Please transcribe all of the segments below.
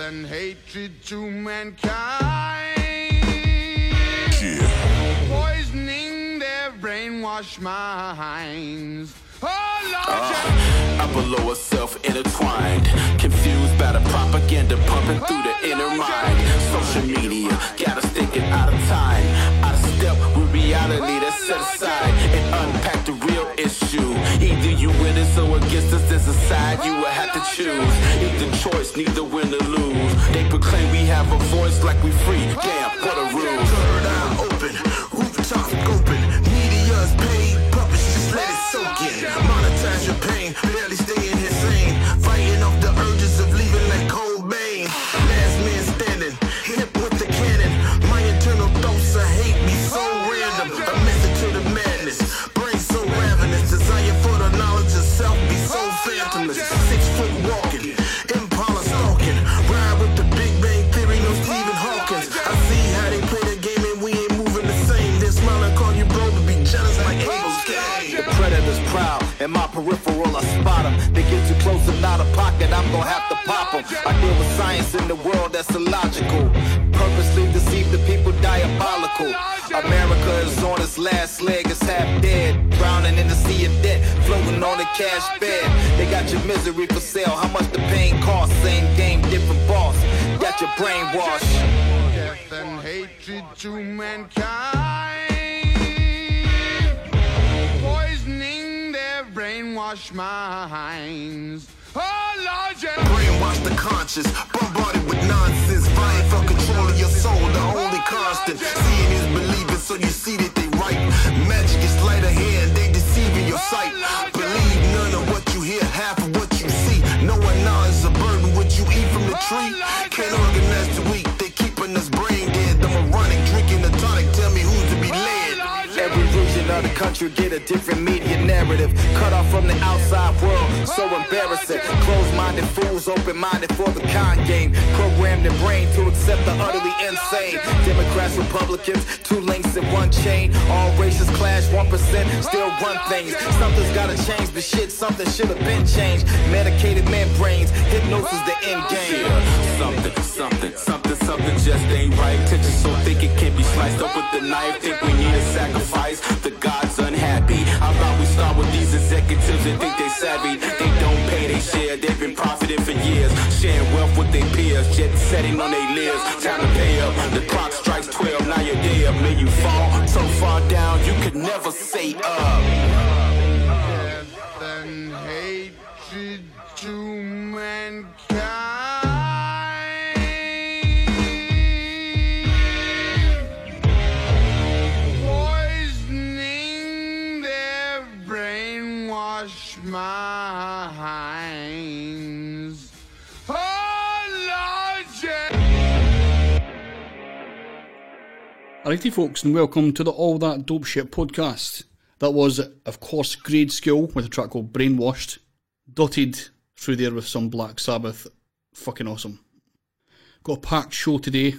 and hatred to mankind. Poisoning their brainwashed minds. Oh, Lord, ah. yeah. Up below self intertwined, confused by the propaganda pumping through the oh, inner mind. Social media got us thinking out of time, out of step with reality oh, that's set aside and real issue. Either you with us or against us, there's a side you will have to choose. Either choice, neither win or lose. They proclaim we have a voice like we free. Damn, what a rule. Third eye open, rooftop open. Media's paid, puppets just let it soak in. Monetize your pain, I deal with science in the world that's illogical. Purposely deceive the people, diabolical. America is on its last leg, it's half dead. Drowning in the sea of debt, floating on a cash bed. They got your misery for sale, how much the pain costs? Same game, different boss. Got your brainwashed. Death and hatred to mankind. Poisoning their brainwashed minds. Oh. Brainwash the conscious, bombarded with nonsense, vying for control of your soul, the only constant. Seeing is believing, so you see that they right. Magic is sleight of hand, they deceiving your sight. Believe none of what you hear, half of what you see. No one is a burden, what you eat from the tree. Can't organize the weak, they keeping us brain of the country get a different media narrative. Cut off from the outside world, so embarrassing. Closed-minded fools, open-minded for the con game. Programmed their brain to accept the utterly insane. Democrats, Republicans, two links in one chain. All races clash, 1% still run things. Something's gotta change, but shit, something should have been changed. Medicated membranes, hypnosis the end game. Something, something, something, something just ain't right. Tension so thick it can't be sliced up with the knife. Think we need a sacrifice. The God's unhappy. How about we start with these executives that think they savvy? They don't pay they share. They've been profiting for years, sharing wealth with their peers, jet setting on their lives. Time to pay up. The clock strikes 12. Now you're dead. May you fall so far down you could never say up. Death and hatred to mankind. Minds. Alrighty, folks, and welcome to the All That Dope Shit podcast. That was, of course, Grade School with a track called Brainwashed, dotted through there with some Black Sabbath. Fucking awesome. Got a packed show today,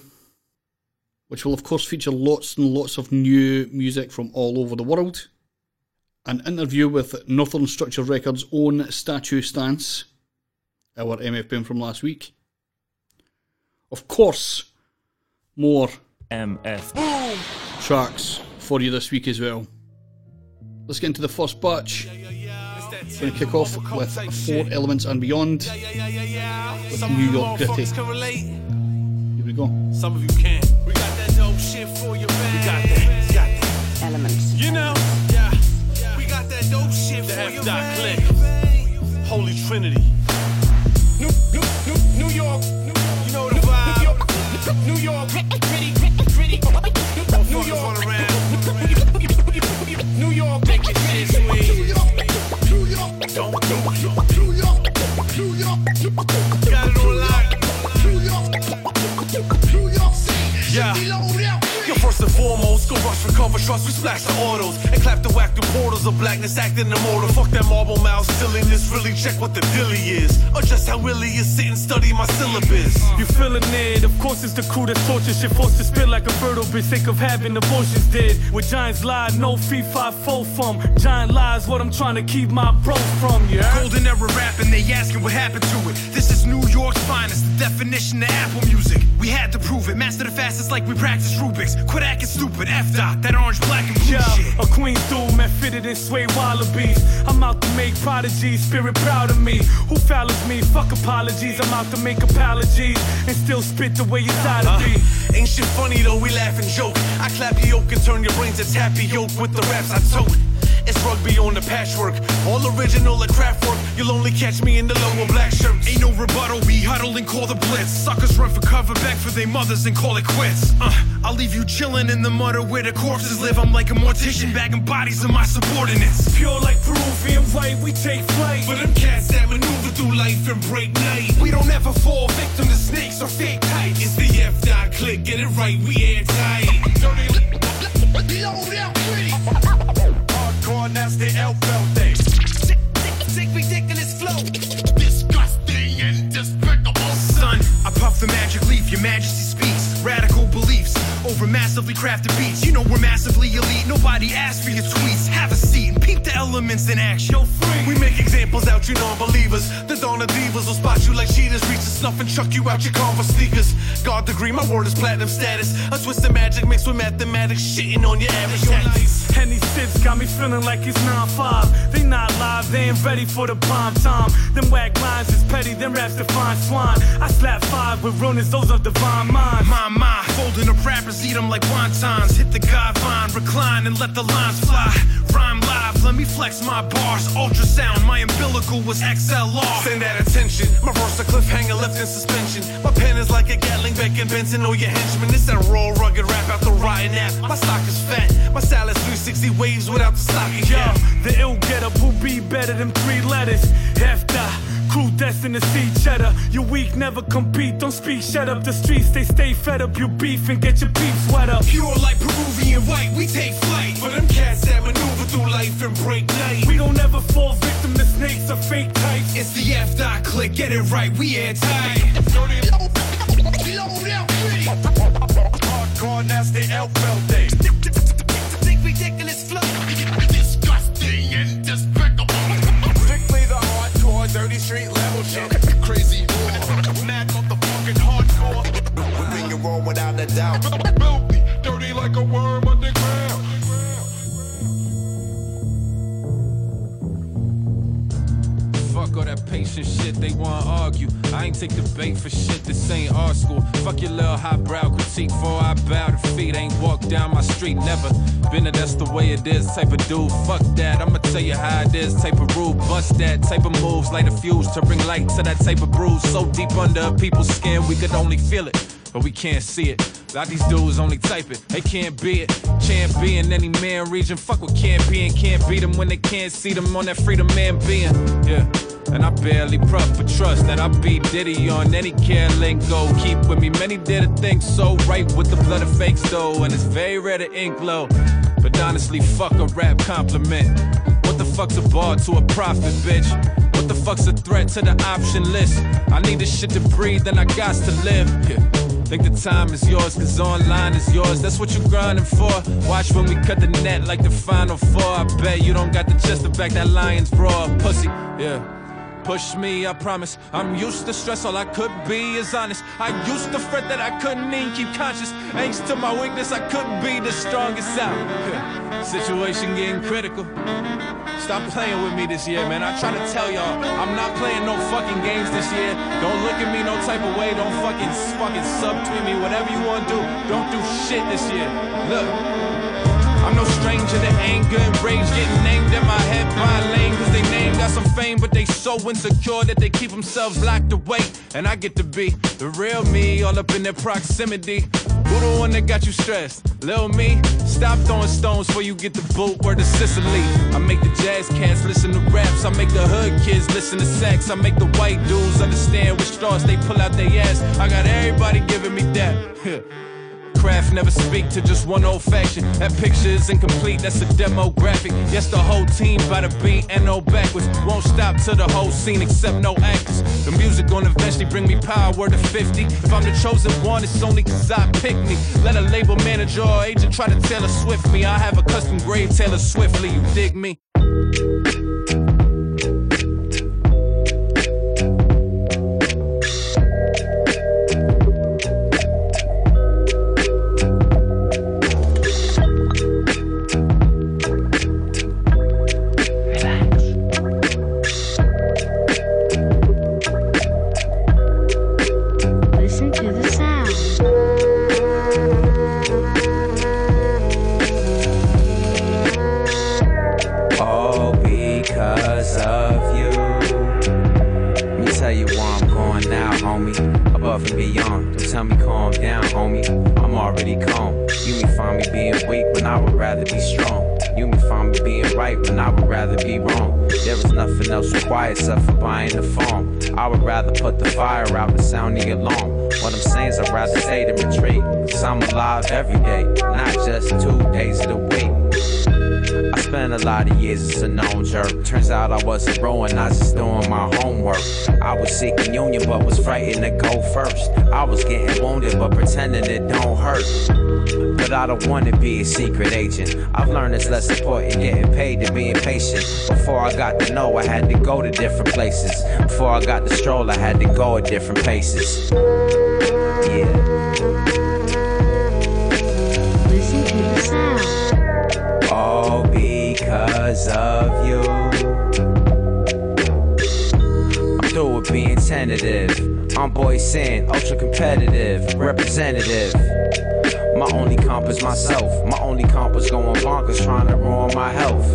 which will, of course, feature lots and lots of new music from all over the world. An interview with Northern Structure Records' own Statue Stance, our MFPM from last week. Of course, more MF. tracks for you this week as well. Let's get into the first batch. We're Going to kick off with Four Elements and Beyond with New York Gritty. Here we go. Some of you can. We got that dope shit for you, man. We got that. We got that. Elements. You know? The F dot click. Holy Trinity. New, York, New, York, New, York, New York. You know the vibe. New York. Gritty, gritty, gritty. New York. New York. Make it shit sweet. Don't, don't, New York. New York. Got it on lock. New York. New York. Yeah. First and foremost, go rush, recover, trust, we splash the autos and clap the whack through portals of blackness, acting immortal. Fuck that marble mouth silliness, really check what the dilly is, or just how really you sit and study my syllabus. You feeling it? Of course it's the crew that's torture shit forced to spit like a fertile bitch sick of having abortions dead. With giants lie, no fee five four from. Giant lies, what I'm trying to keep my bro from. Yeah. Golden era rapping, they asking what happened to it. This is New York's finest, the definition of Apple music. We had to prove it. Master the fastest like we practice Rubik's. Quit acting stupid. F dot. That orange, black, and blue Yeah, shit. a queen dude, man, fitted in suede wallabies. I'm out to make prodigies, spirit proud of me. Who follows me? Fuck apologies. I'm out to make apologies and still spit the way it's ought to be. Uh, ain't shit funny though, we laugh and joke. I clap your yoke and turn your brains to tappy yoke with the raps I tote. It's rugby on the patchwork, all original like Kraftwerk. You'll only catch me in the lower black shirts. Ain't no rebuttal, we huddle and call the blitz. Suckers run for cover, back for their mothers and call it quits. Uh, I'll leave you chillin' in the mud where the corpses live. I'm like a mortician, bagging bodies of my subordinates. Pure like Peruvian white, we take flight. For them cats that maneuver through life and break night. We don't ever fall victim to snakes or fake types. It's the F dot click, get it right, we airtight. Hardcore, that's the L-Belt thing. Sick, ridiculous flow. Disgusting and despicable. Son, I puff the magic leaf, your majesty speaks. Radical beliefs over massively crafted beats. You know we're massively elite, nobody asked for your tweets. Have a seat and peep the elements in action. Yo, free. We make examples out, you non-believers. The dawn of divas will spot you like cheaters, reach the snuff and chuck you out your Converse sneakers. God degree, my word is platinum status. A twist of magic mixed with mathematics, shitting on your average tax. Henny sits got me feeling like it's 9-5. They not live, they ain't ready for the prime time. Them whack lines is petty, them raps define swine. I slap five with runners, those are divine minds. My, my, folding up rappers, eat them like wontons. Hit the god vine, recline and let the lines fly. Rhyme live, let me flex my bars. Ultrasound, my umbilical was XLR. Send that attention. My verse a cliffhanger left in suspension. My pen is like a Gatling Beck and Benson or your henchman. It's that raw, rugged rap out the rotten app. My stock is fat. My salad's 360 waves without the stocking Yo, the ill getup will be better than three letters. After crew destined to see cheddar. You weak, never compete. Don't speak, shut up. The streets they stay fed up. You beef and get your peeps wet up. Pure like Peruvian white, we take flight. For them cats that maneuver through life and break night. We don't ever fall victim to snakes or fake types. It's the F dot click, get it right, we airtight. Hardcore, that's the L-Belt thing. Doubt. Filthy. Dirty like a worm underground. Fuck all that patient shit, they wanna argue. I ain't take the bait for shit, this ain't our school. Fuck your little highbrow critique before I bow to feet. Ain't walked down my street, never been a that's the way it is type of dude. Fuck that, I'ma tell you how it is type of rule. Bust that type of moves, light a fuse to bring light to that type of bruise. So deep under people's skin, we could only feel it. But we can't see it. A lot these dudes only type it. They can't be it. Champion any man region. Fuck with can't be and can't beat them when they can't see them on that freedom man being. Yeah. And I barely prep for trust that I beat Diddy on any care lingo. Keep with me, many did a thing so right with the blood of fakes though. And it's very rare to ink low. But honestly, fuck a rap compliment. What the fuck's a bar to a profit, bitch? What the fuck's a threat to the option list? I need this shit to breathe, and I got to live. Yeah. Think the time is yours, cause online is yours. That's what you're grinding for. Watch when we cut the net like the final four. I bet you don't got the chest to back that lion's roar. Pussy, yeah. Push me, I promise. I'm used to stress, all I could be is honest. I used to fret that I couldn't even keep conscious. Thanks to my weakness, I couldn't be the strongest out. Situation getting critical. Stop playing with me this year, man. I try to tell y'all, I'm not playing no fucking games this year. Don't look at me no type of way. Don't fucking fucking subtweet me. Whatever you want to do, don't do shit this year. Look. I'm no stranger to anger and rage getting named in my head by a lane Cause they name got some fame but they so insecure that they keep themselves locked away And I get to be the real me all up in their proximity Who the one that got you stressed? Lil me? Stop throwing stones before you get the boot. Word to Sicily. I make the jazz cats listen to raps. I make the hood kids listen to sex. I make the white dudes understand which straws they pull out their ass. I got everybody giving me that craft, never speak to just one old fashion. That picture is incomplete, that's a demographic. Yes, the whole team by the beat and no backwards. Won't stop to the whole scene except no actors. The music gonna eventually bring me power, to 50. If I'm the chosen one, it's only cause I picked me. Let a label manager or agent try to Taylor Swift me. I have a custom grade Taylor Swiftly, you dig me? Rather be strong. You may find me being right when I would rather be wrong. There is nothing else required except for buying the farm. I would rather put the fire out and sound the alarm. What I'm saying is I'd rather stay to retreat. Cause I'm alive every day, not just two days of the week. I spent a lot of years as a known jerk. Turns out I wasn't growing, I was just doing my homework. I was seeking union, but was frightened to go first. I was getting wounded, but pretending it don't hurt. But I don't wanna be a secret agent. I've learned it's less important getting paid than being patient. Before I got to know, I had to go to different places. Before I got the stroll, I had to go at different paces. Yeah. Listen to the sound. Because of you. I'm through with being tentative. I'm boy sin, ultra competitive, representative. My only comp is myself. My only comp is going bonkers, trying to ruin my health.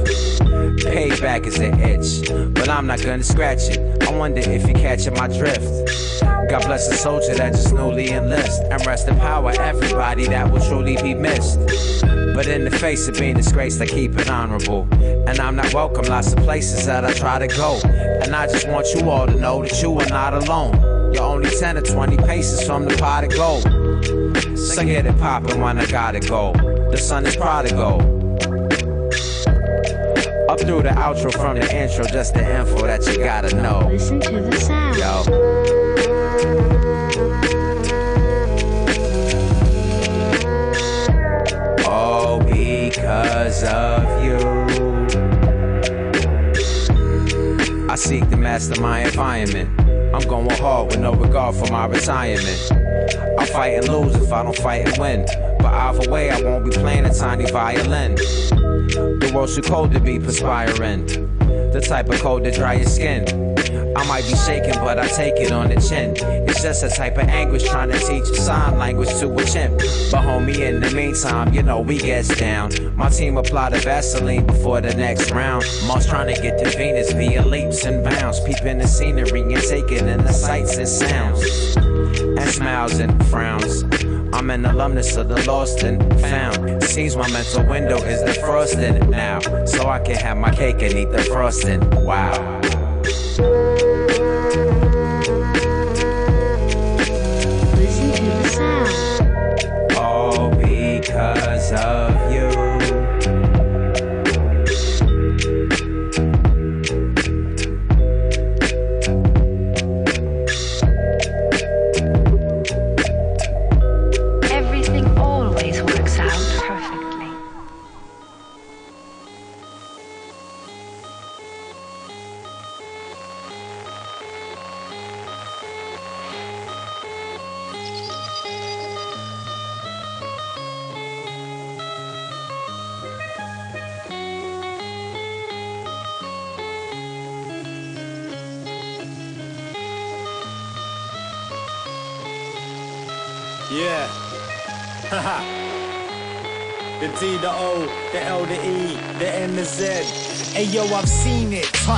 Payback is an itch, but I'm not gonna scratch it. I wonder if you're catching my drift. God bless the soldier that just newly enlist, and rest in power everybody that will truly be missed. But in the face of being disgraced, I keep it honorable. And I'm not welcome lots of places that I try to go. And I just want you all to know that you are not alone. You're only 10 or 20 paces from the pot of gold. So get it poppin' when I gotta go. The sun is prodigal. Up through the outro from the intro, just the info that you gotta know. Listen to the sound. Yo. All because of you. I seek to master my environment. I'm going hard with no regard for my retirement. I'll fight and lose if I don't fight and win. But either way, I won't be playing a tiny violin. The world's too cold to be perspiring. The type of cold to dry your skin. I might be shaking, but I take it on the chin. It's just a type of anguish trying to teach sign language to a chimp. But homie, in the meantime, you know we gets down. My team apply the Vaseline before the next round. Moss trying to get to Venus via leaps and bounds. Peeping the scenery and taking in the sights and sounds. And smiles and frowns. I'm an alumnus of the lost and found. Seems my mental window is defrosting now. So I can have my cake and eat the frosting. Wow.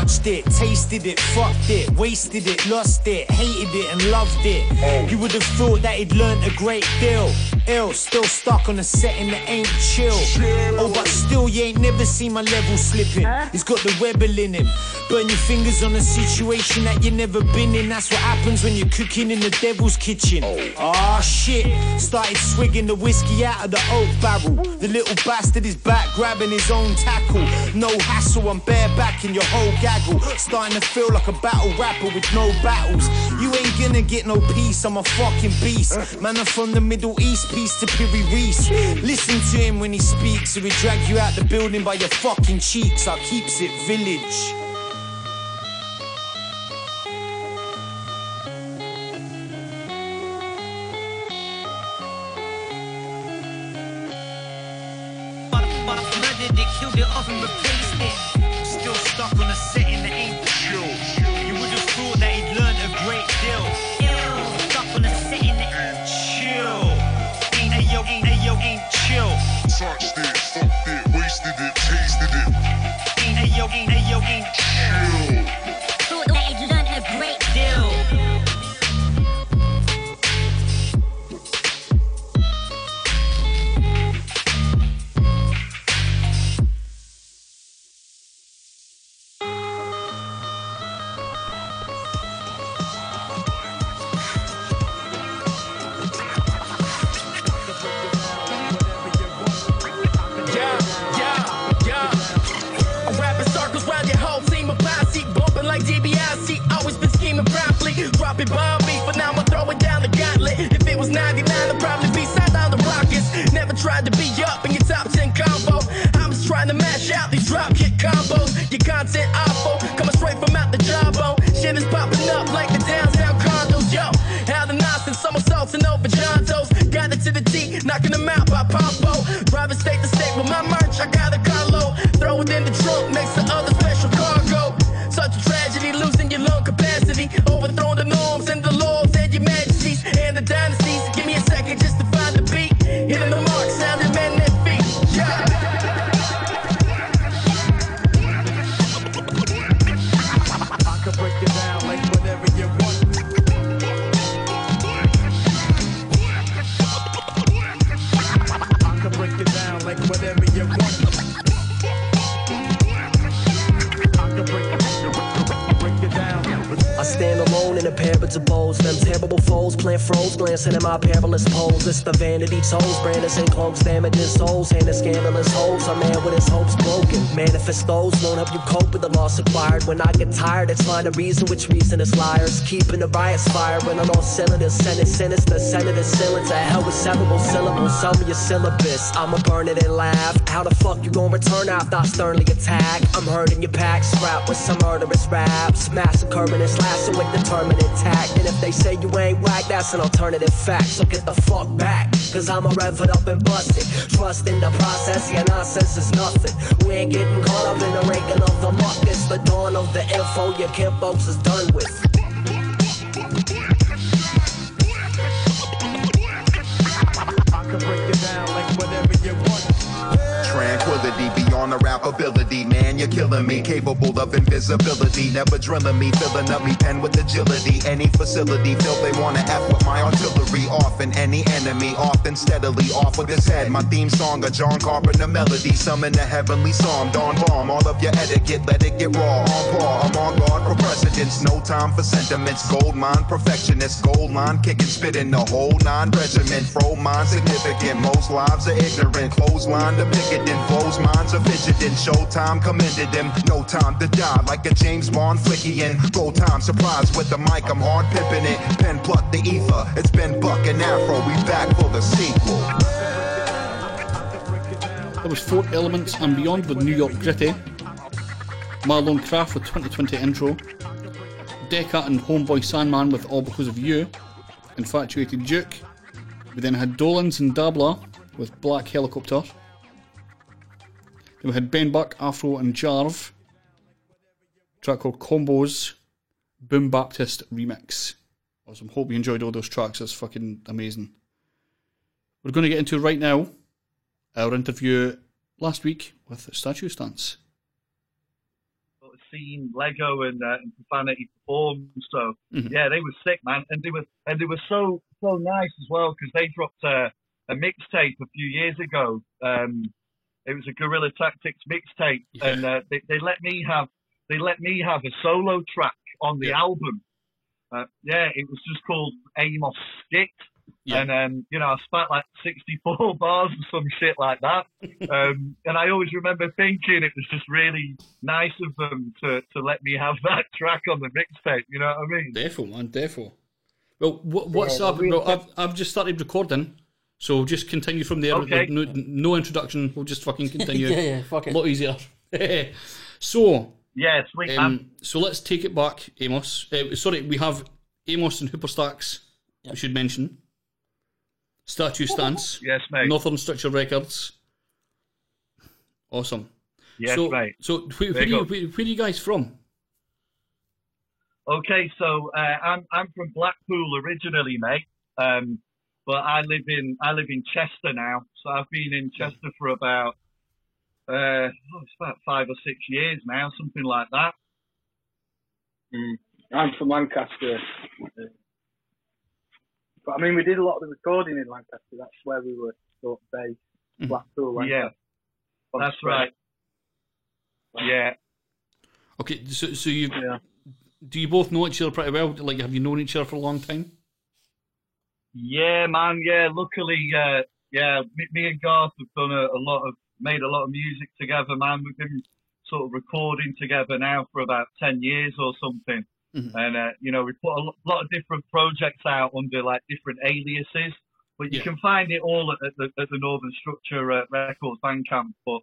Touched it, tasted it, fucked it, wasted it, lost it, hated it, and loved it. You would have thought that he'd learned a great deal. Ill, still stuck on a setting that ain't chill. Oh, but still, you ain't never seen my level slipping. He's got the rebel in him. Burn your fingers on a situation that you never been in. That's what happens when you're cooking in the devil's kitchen. Ah, shit. Started swigging the whiskey out of the oak barrel. The little bastard is back grabbing his own tackle. No hassle, I'm barebacking your whole gaggle. Starting to feel like a battle rapper with no battles. You ain't gonna get no peace, I'm a fucking beast. Man, I'm from the Middle East, peace to Piri Reese. Listen to him when he speaks, or he drag you out the building by your fucking cheeks. I keeps it village. Murdered it, killed it off and replaced it. Still stuck on a setting Touched it, fucked it, wasted it, tasted it. Ain't ayo, ain't ayo, ain't chill. Pose. The vanity toes, branders and cloaks, damaging souls. And the scandalous hoes, a man with his hopes broken. Manifest those won't help you cope with the loss acquired. When I get tired, it's find a reason, which reason is liars. Keeping the riots firing on all cylinders. Senate sinister, senator cylinder. Hell with several syllables, sell me your syllabus. I'ma burn it and laugh. How the fuck you gonna return after I sternly attack? I'm hurting your pack, scrap with some murderous raps. Massacring and slashing with determined attack. And if they say you ain't whack, that's an alternative fact. So get the fuck back, cause I'ma rev it up and bust it. Trust in the process, your nonsense is nothing. We ain't getting caught up in the ranking of the muck. It's the dawn of the info your folks is done with. Beyond the rap ability, man, you're killing me. Capable of invisibility, never drilling me, filling up me pen with agility. Any facility feel they wanna F with my artillery. Often any enemy, often steadily off with his head. My theme song, a John Carpenter melody, summon the heavenly psalm. Dawn bomb, all of your etiquette, let it get raw. On par, I'm on guard for precedence. No time for sentiments. Gold mine, perfectionist. Gold line, kicking, spitting the whole nine regiment. Fro mine, significant. Most lives are ignorant. Clothesline, the picketing. Flows, minds are fidgeting. Showtime commended him. No time to die, like a James Bond flicking. Gold time, surprise with the mic, I'm hard pipping it. Pen pluck the ether. It's been Buck and Afro. We back for the sequel. There was Four Elements and Beyond with New York Gritty. Marlon Craft with 2020 intro. Decca and Homeboy Sandman with All Because of You. Infatuated Duke. We then had Dolans and Dabla with Black Helicopter. Then we had Ben Buck, Afro and Jarv. track called Combos Boom Baptist Remix. Awesome. Hope you enjoyed all those tracks. That's fucking amazing. We're going to get into right now our interview last week with Statue Stance. seen Lego and, uh, and Profanity perform. So Mhm. yeah, they were sick, man, and they were and they were so so nice as well because they dropped a, a mixtape a few years ago. Um, it was a Guerrilla Tactics mixtape, and uh, they, they let me have they let me have a solo track on the album. Uh, yeah, it was just called Amos Skit. And um, you know, I spat like sixty-four bars and some shit like that. Um, and I always remember thinking it was just really nice of them to, to let me have that track on the mixtape. You know what I mean? Defo, man, defo. Well, what, what's Yeah, up? we- Well, I've, I've just started recording, so just continue from there. Okay. No, no introduction. We'll just fucking continue. Yeah, yeah, fuck it. A lot easier. so, Yeah, sweet man. um, so let's take it back, Amos. Uh, sorry, we have Amos and Hooperstacks. We should mention. Statue Stance. Yes, mate. Northern Structure Records. Awesome. Yes, so, mate. So, where, where, you you, go. where, where are you guys from? Okay, so uh, I'm I'm from Blackpool originally, mate. Um, but I live in I live in Chester now. So I've been in Chester for about uh, oh, it's about five or six years now, something like that. I'm from Lancaster. But I mean, we did a lot of the recording in Lancaster. That's where we were sort of based. Blackpool, Lancaster. Yeah, that's right. Yeah. Okay, so so you do you both know each other pretty well? Like, have you known each other for a long time? Yeah, man. Yeah, luckily, uh, yeah, me, me and Garth have done a, a lot of, made a lot of music together, man. We've been sort of recording together now for about ten years or something. And uh, you know, we put a lot of different projects out under like different aliases, but you Yeah. can find it all at, the, at the Northern Structure uh, Records Bandcamp. But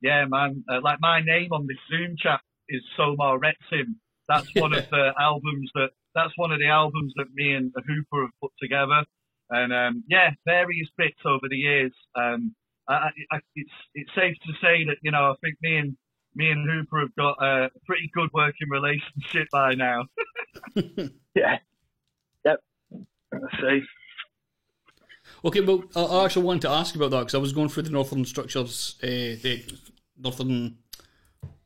yeah, man, uh, like my name on this Zoom chat is Somar Retsim. That's one of the albums that that's one of the albums that me and Hooper have put together. And um, yeah, various bits over the years. Um, I, I, I, it's it's safe to say that you know I think me and me and Hooper have got a pretty good working relationship by now. yeah. Yep. I see. Okay, well, I, I actually wanted to ask about that because I was going through the Northern Structures, uh, the Northern,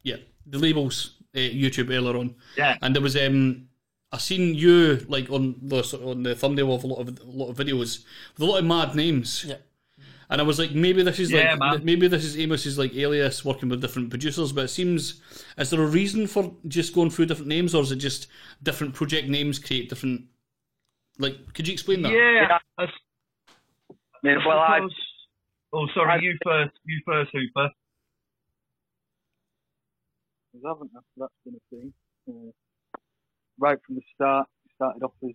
yeah, the labels uh, YouTube earlier on. Yeah. And there was um, I seen you like on the on the thumbnail of a lot of a lot of videos with a lot of mad names. Yeah. And I was like, maybe this is Yeah, like man. maybe this is Amos's like alias working with different producers, but it seems is there a reason for just going through different names, or is it just different project names create different? Like, could you explain that? Yeah. I, Yeah, well, I- Oh, sorry, you first. You first, Hooper. Because haven't I? That's been a thing. Uh, right from the start, started off as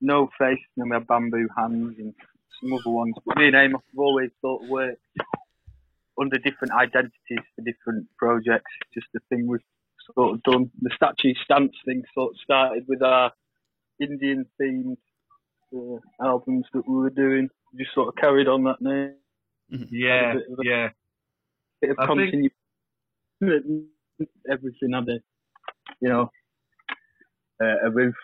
no face, and then we had bamboo hands and some other ones. But me and Amos have always sort of worked under different identities for different projects. Just the thing we've sort of done. The statue stance thing sort of started with our Indian themed uh, albums that we were doing. We just sort of carried on that name. Yeah, a a- yeah. bit of I think- everything had a you know uh, a roof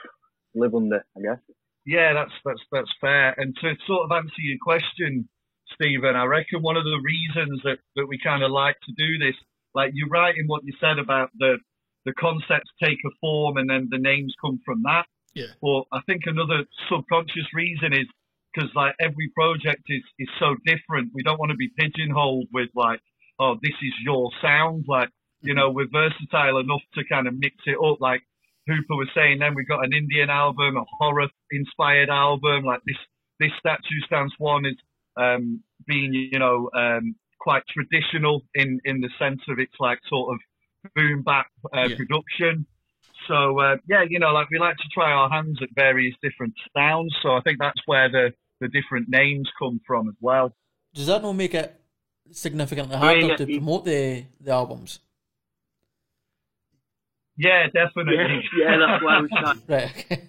to live under I guess Yeah, that's that's that's fair. And to sort of answer your question, Stephen, I reckon one of the reasons that, that we kind of like to do this, like you're right in what you said about the the concepts take a form and then the names come from that. Yeah. But I think another subconscious reason is because like every project is is so different. We don't want to be pigeonholed with like, oh, this is your sound. Like, you know, we're versatile enough to kind of mix it up. Like Hooper was saying, then we've got an Indian album, a horror inspired album. Like this this statue stance one is um, being, you know, um, quite traditional in in the sense of it's like sort of boom bap uh, Yeah. production. So uh, yeah, you know, like we like to try our hands at various different sounds. So I think that's where the the different names come from as well. Does that not make it significantly I mean, harder to promote the the albums? Yeah, definitely. yeah that's why we started Right. Okay.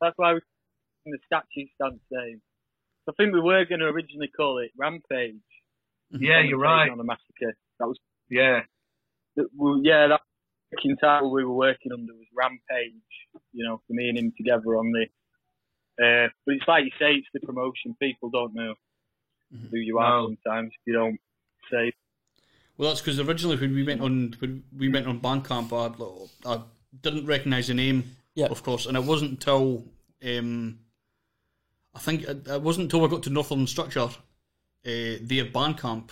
that's why we in the statue stance name I think we were going to originally call it Rampage Yeah, you're right. on the massacre that was Yeah. that we, yeah that working title we were working under was Rampage you know for me and him together on the uh, but it's like you say it's the promotion people don't know who you are No. sometimes if you don't say Well, that's because originally when we went on when we went on Bandcamp, I, I didn't recognise the name, Yeah. of course, and it wasn't until um, I think it, it wasn't until I got to Northern Structure, uh, they had Bandcamp,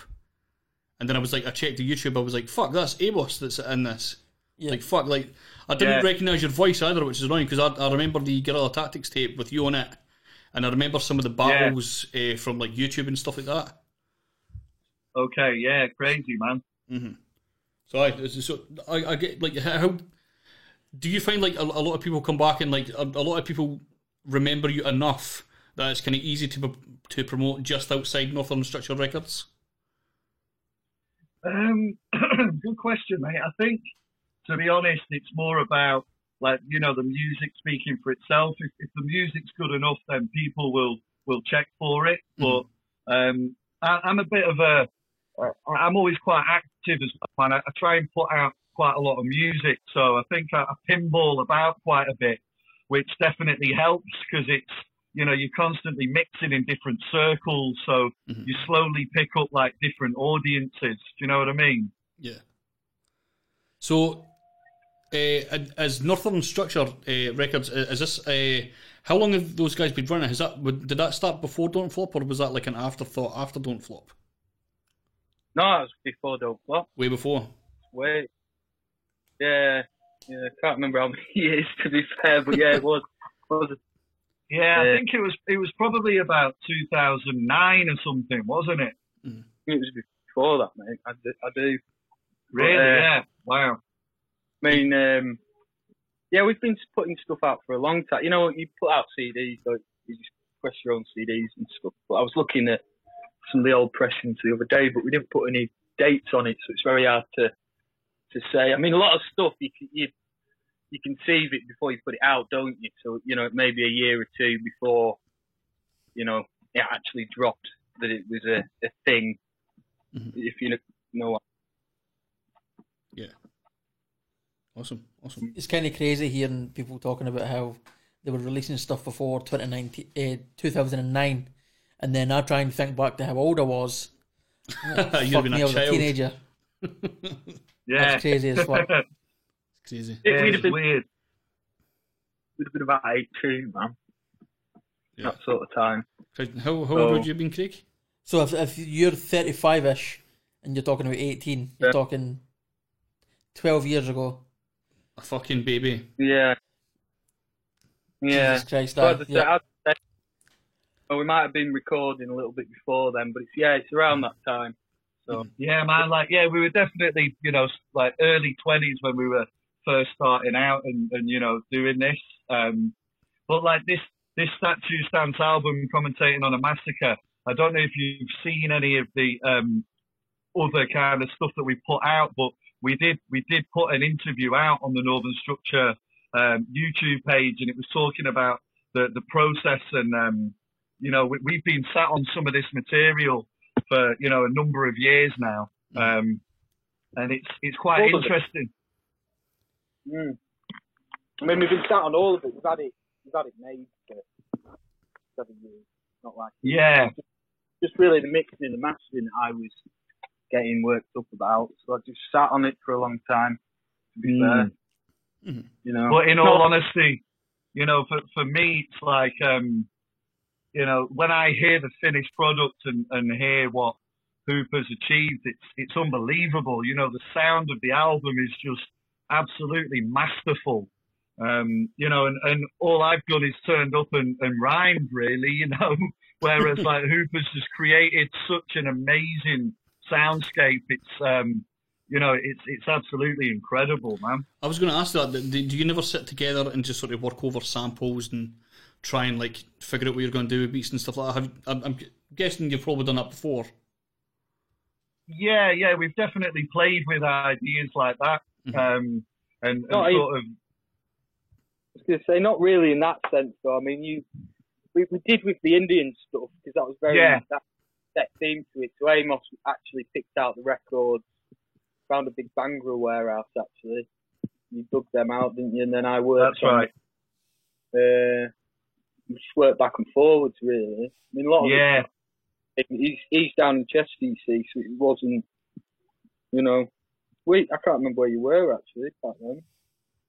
and then I was like, I checked the YouTube, I was like, fuck, that's Amos that's in this. Yeah. Like fuck, like I didn't Yeah. recognise your voice either, which is annoying because I, I remember the Guerrilla Tactics tape with you on it, and I remember some of the battles uh, from like YouTube and stuff like that. Okay. Yeah. Crazy man. Mm-hmm. So I, so I, I get like how do you find like a, a lot of people come back and like a, a lot of people remember you enough that it's kind of easy to to promote just outside Northern Structure Records? Um, good question, mate. I think, to be honest, it's more about like you know the music speaking for itself. If, if the music's good enough, then people will will check for it. But um, I, I'm a bit of a I'm always quite active as well, and I, I try and put out quite a lot of music. So I think I, I pinball about quite a bit, which definitely helps because it's you know you're constantly mixing in different circles, so you slowly pick up like different audiences. Do you know what I mean? Yeah. So, uh, as Northern Structure uh, Records, uh, is this uh, how long have those guys been running? Has that did that start before Don't Flop, or was that like an afterthought after Don't Flop? No it was before Don't Flop Way before. Wait. Yeah, yeah, I can't remember how many years to be fair, but yeah, it was. was Yeah, I think it was it was probably about 2009 or something, wasn't it? it was before that, mate. I do. I do. Really? But, uh, yeah. Wow. I mean, um, yeah, we've been putting stuff out for a long time. You know, you put out CDs, so you just press your own CDs and stuff. But I was looking at some of the old pressings the other day, but we didn't put any dates on it, so it's very hard to to say. I mean, a lot of stuff you can, you you conceive it before you put it out, don't you? So you know, maybe a year or two before you know it actually dropped that it was a, a thing. If you know what. Yeah. Awesome. Awesome. It's kind of crazy hearing people talking about how they were releasing stuff before 2019, uh, 2009, and then I try and think back to how old I was. You'd Fuck have been me, a I was a child. teenager. Yeah. That's crazy as fuck. It's crazy. It, Yeah, we'd have been weird. we'd have been about eight two, man. That sort of time. How, how So- old would you have been, Craig? So if, if you're 35 ish and you're talking about 18, you're Yeah. talking 12 years ago. A fucking baby. Yeah. Yeah. Jesus Christ, But I'd say- yeah. Well, we might have been recording a little bit before then, but it's yeah, it's around that time. So Yeah, man. Like, yeah, we were definitely, you know, like early twenties when we were first starting out and, and you know doing this. Um, but like this this statue stance album, commentating on a massacre. I don't know if you've seen any of the um, other kind of stuff that we put out, but we did we did put an interview out on the Northern Structure um, YouTube page, and it was talking about the the process and um, you know we, we've been sat on some of this material for you know a number of years now, um, and it's it's quite All interesting. Mm. I mean, we've been sat on all of it. We've had it, we've had it made for seven years. Not like Yeah. just really the mixing and the mastering that I was getting worked up about. So I just sat on it for a long time. To be fair, you know. But in all honesty, you know, for for me, it's like, um, you know, when I hear the finished product and, and hear what Hooper's achieved, it's it's unbelievable. You know, the sound of the album is just absolutely masterful. Um, you know, and, and all I've done is turned up and, and rhymed, really. You know, whereas like Hooper's just created such an amazing soundscape. It's um, you know, it's it's absolutely incredible, man. I was going to ask that. Do do you never sit together and just sort of work over samples and try and like figure out what you're going to do with beats and stuff like that? Have, I'm, I'm guessing you've probably done that before. Yeah, yeah, we've definitely played with ideas like that, um, and, and No, I- sort of I was going to say, not really in that sense, though. I mean, you we, we did with the Indian stuff because that was very Yeah. that set theme to it. So Amos actually picked out the records, found a big Bhangra warehouse actually. You dug them out, didn't you? And then I worked. That's right. On, uh, we just worked back and forwards, really. I mean, a lot of Yeah. it, he's he's down in Chester, you see, so it wasn't, you know. Wait, I can't remember where you were actually back then.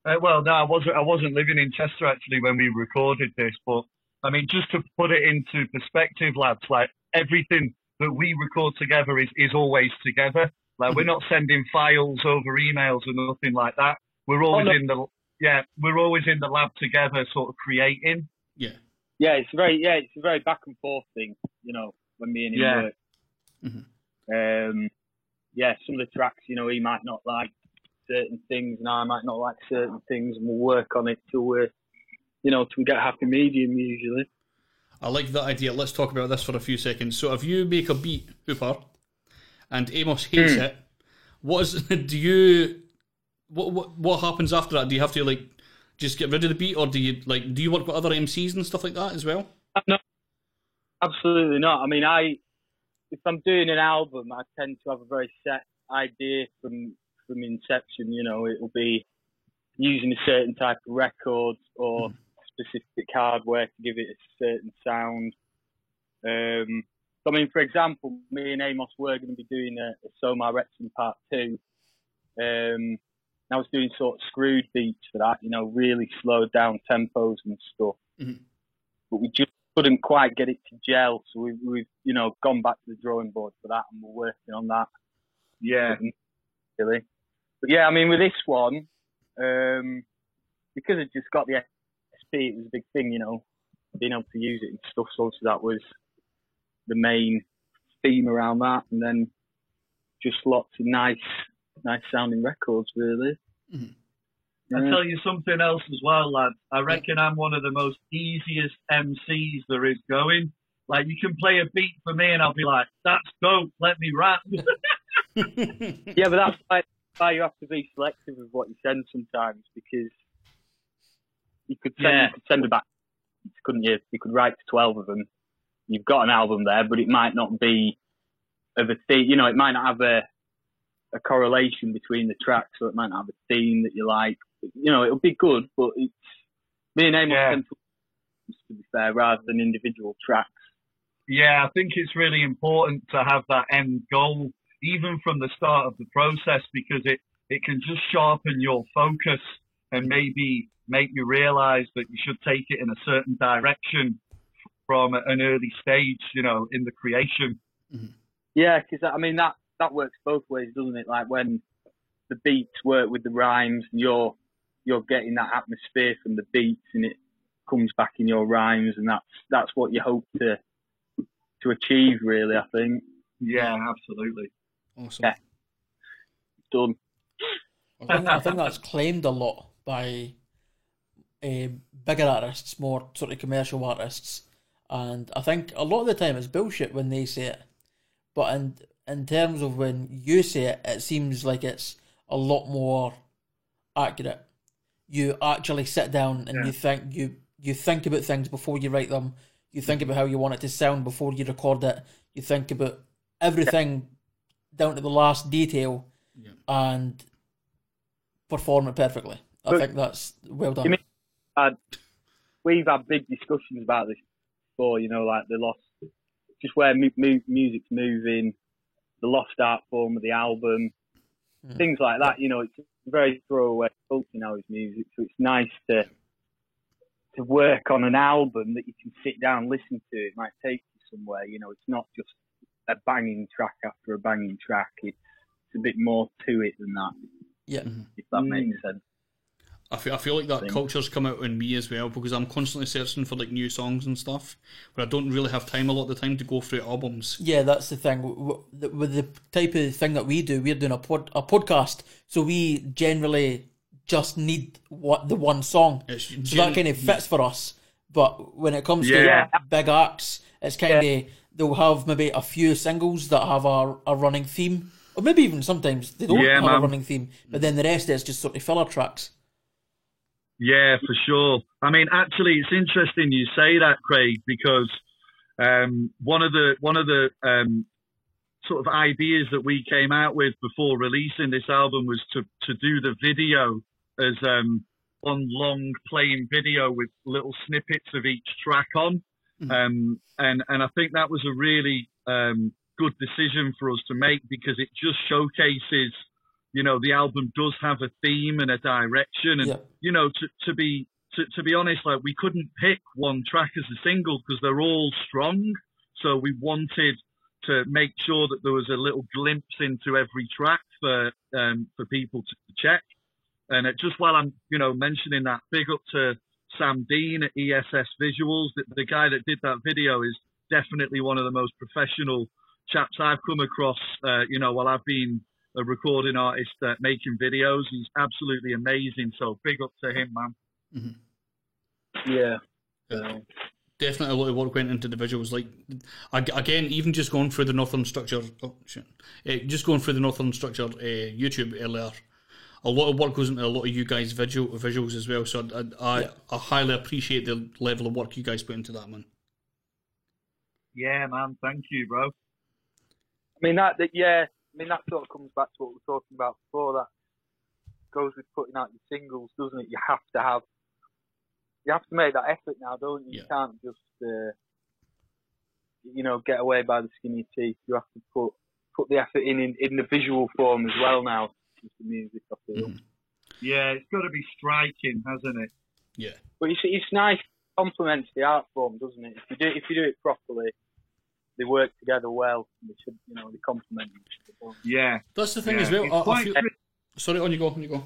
Uh, well, no, I wasn't. I wasn't living in Chester actually when we recorded this, but I mean, just to put it into perspective, lads, like everything that we record together is is always together. Like we're not sending files over emails or nothing like that. We're always no. in the yeah, we're always in the lab together, sort of creating. Yeah. Yeah, it's very yeah, it's a very back and forth thing, you know, when me and him Yeah. work. Um, yeah, some of the tracks, you know, he might not like certain things, and I might not like certain things, and we'll work on it till we, you know, till we get a happy medium usually. I like that idea. Let's talk about this for a few seconds. So, if you make a beat, Hooper, and Amos hates Hmm. it, what is do you what what what happens after that? Do you have to like just get rid of the beat, or do you like do you work with other MCs and stuff like that as well? No, absolutely not. I mean, I if I'm doing an album, I tend to have a very set idea from from inception. You know, it'll be using a certain type of record or specific hardware to give it a certain sound. Um, so, I mean, for example, me and Amos were going to be doing a, a Somar Retsim Part Two. Um, I was doing sort of screwed beats for that, you know, really slowed down tempos and stuff but we just couldn't quite get it to gel. So we've, we've you know, gone back to the drawing board for that, and we're working on that. Yeah. Really. But yeah, I mean, with this one, um, because it just got the SP, it was a big thing, you know, being able to use it and stuff. So obviously that was the main theme around that, and then just lots of nice, nice sounding records, really. I tell you something else as well, lad. I reckon I'm one of the most easiest MCs there is going. Like you can play a beat for me, and I'll be like, "That's dope. Let me rap." yeah, but that's why, why you have to be selective with what you send sometimes because you could send, Yeah. you could send about, couldn't you? You could write to twelve of them. You've got an album there, but it might not be of a theme. You know, it might not have a a correlation between the tracks, so it might not have a theme that you like. You know, it'll be good, but it's me and Amos tend to, to be fair, rather than individual tracks. Yeah, I think it's really important to have that end goal, even from the start of the process, because it, it can just sharpen your focus and maybe make you realize that you should take it in a certain direction from an early stage, you know, in the creation. Mm-hmm. Yeah, because I mean that that works both ways, doesn't it? Like when the beats work with the rhymes, and you're you're getting that atmosphere from the beats, and it comes back in your rhymes, and that's that's what you hope to to achieve, really. I think. Yeah, absolutely. Awesome. Yeah. Done. I think, I think that's claimed a lot by uh, bigger artists, more sort of commercial artists, and I think a lot of the time it's bullshit when they say it. But in in terms of when you say it, it seems like it's a lot more accurate. You actually sit down and Yeah. you think you you think about things before you write them. You think about how you want it to sound before you record it. You think about everything down to the last detail, and perform it perfectly. I But- think that's well done. Mean, had, we've had big discussions about this before, you know, like the lost, just where mu- mu- music's moving, the lost art form of the album, hmm. things like that. You know, it's very throwaway culture now is music, so it's nice to to work on an album that you can sit down and listen to. It might take you somewhere. You know, it's not just a banging track after a banging track. It's it's a bit more to it than that. Yeah, if that hmm. makes sense. I feel, I feel like that Thing. culture's come out in me as well because I'm constantly searching for like new songs and stuff, but I don't really have time a lot of the time to go through albums. Yeah, that's the thing. W- w- the- With the type of thing that we do, we're doing a pod, a podcast, so we generally just need what the one song. so that gen- kind of fits for us. But when it comes Yeah. to big acts, it's kind of they'll have maybe a few singles that have a, a running theme, or maybe even sometimes they don't Yeah, have man. a running theme. But then the rest is just sort of filler tracks. Yeah, for sure. I mean, actually, it's interesting you say that, Craig, because um, one of the one of the um, sort of ideas that we came out with before releasing this album was to to do the video as um, one long playing video with little snippets of each track on, um, and and I think that was a really um, good decision for us to make because it just showcases you know the album does have a theme and a direction and Yeah. you know to, to be to, to be honest like we couldn't pick one track as a single because they're all strong. So we wanted to make sure that there was a little glimpse into every track for um, for people to check. And uh, just while I'm you know mentioning that big up to Sam Dean at ESS Visuals. The, the guy that did that video is definitely one of the most professional chaps I've come across uh, you know while I've been a recording artist uh, making videos. He's absolutely amazing. So big up to him, man. Yeah. Definitely a lot of work went into the visuals. Like again, even just going through the Northern Structure, oh shit, uh, just going through the Northern Structure uh, YouTube earlier. A lot of work goes into a lot of you guys' visual visuals as well. So I, I, I highly appreciate the level of work you guys put into that, man. Yeah, man. Thank you, bro. I mean that, that yeah. I mean that sort of comes back to what we were talking about before. That goes with putting out your singles, doesn't it? You have to have, you have to make that effort now, don't you? You can't just, uh, you know, get away by the skin of your teeth. You have to put put the effort in in, in the visual form as well now. With the music, I feel. Yeah, it's got to be striking, hasn't it? Yeah. But it's it's nice. Complements the art form, doesn't it? If you do if you do it properly, they work together well. They should, you know, they complement each other. Yeah. That's the thing Yeah, as well. it's I, I quite feel, sorry, on you go, on you go.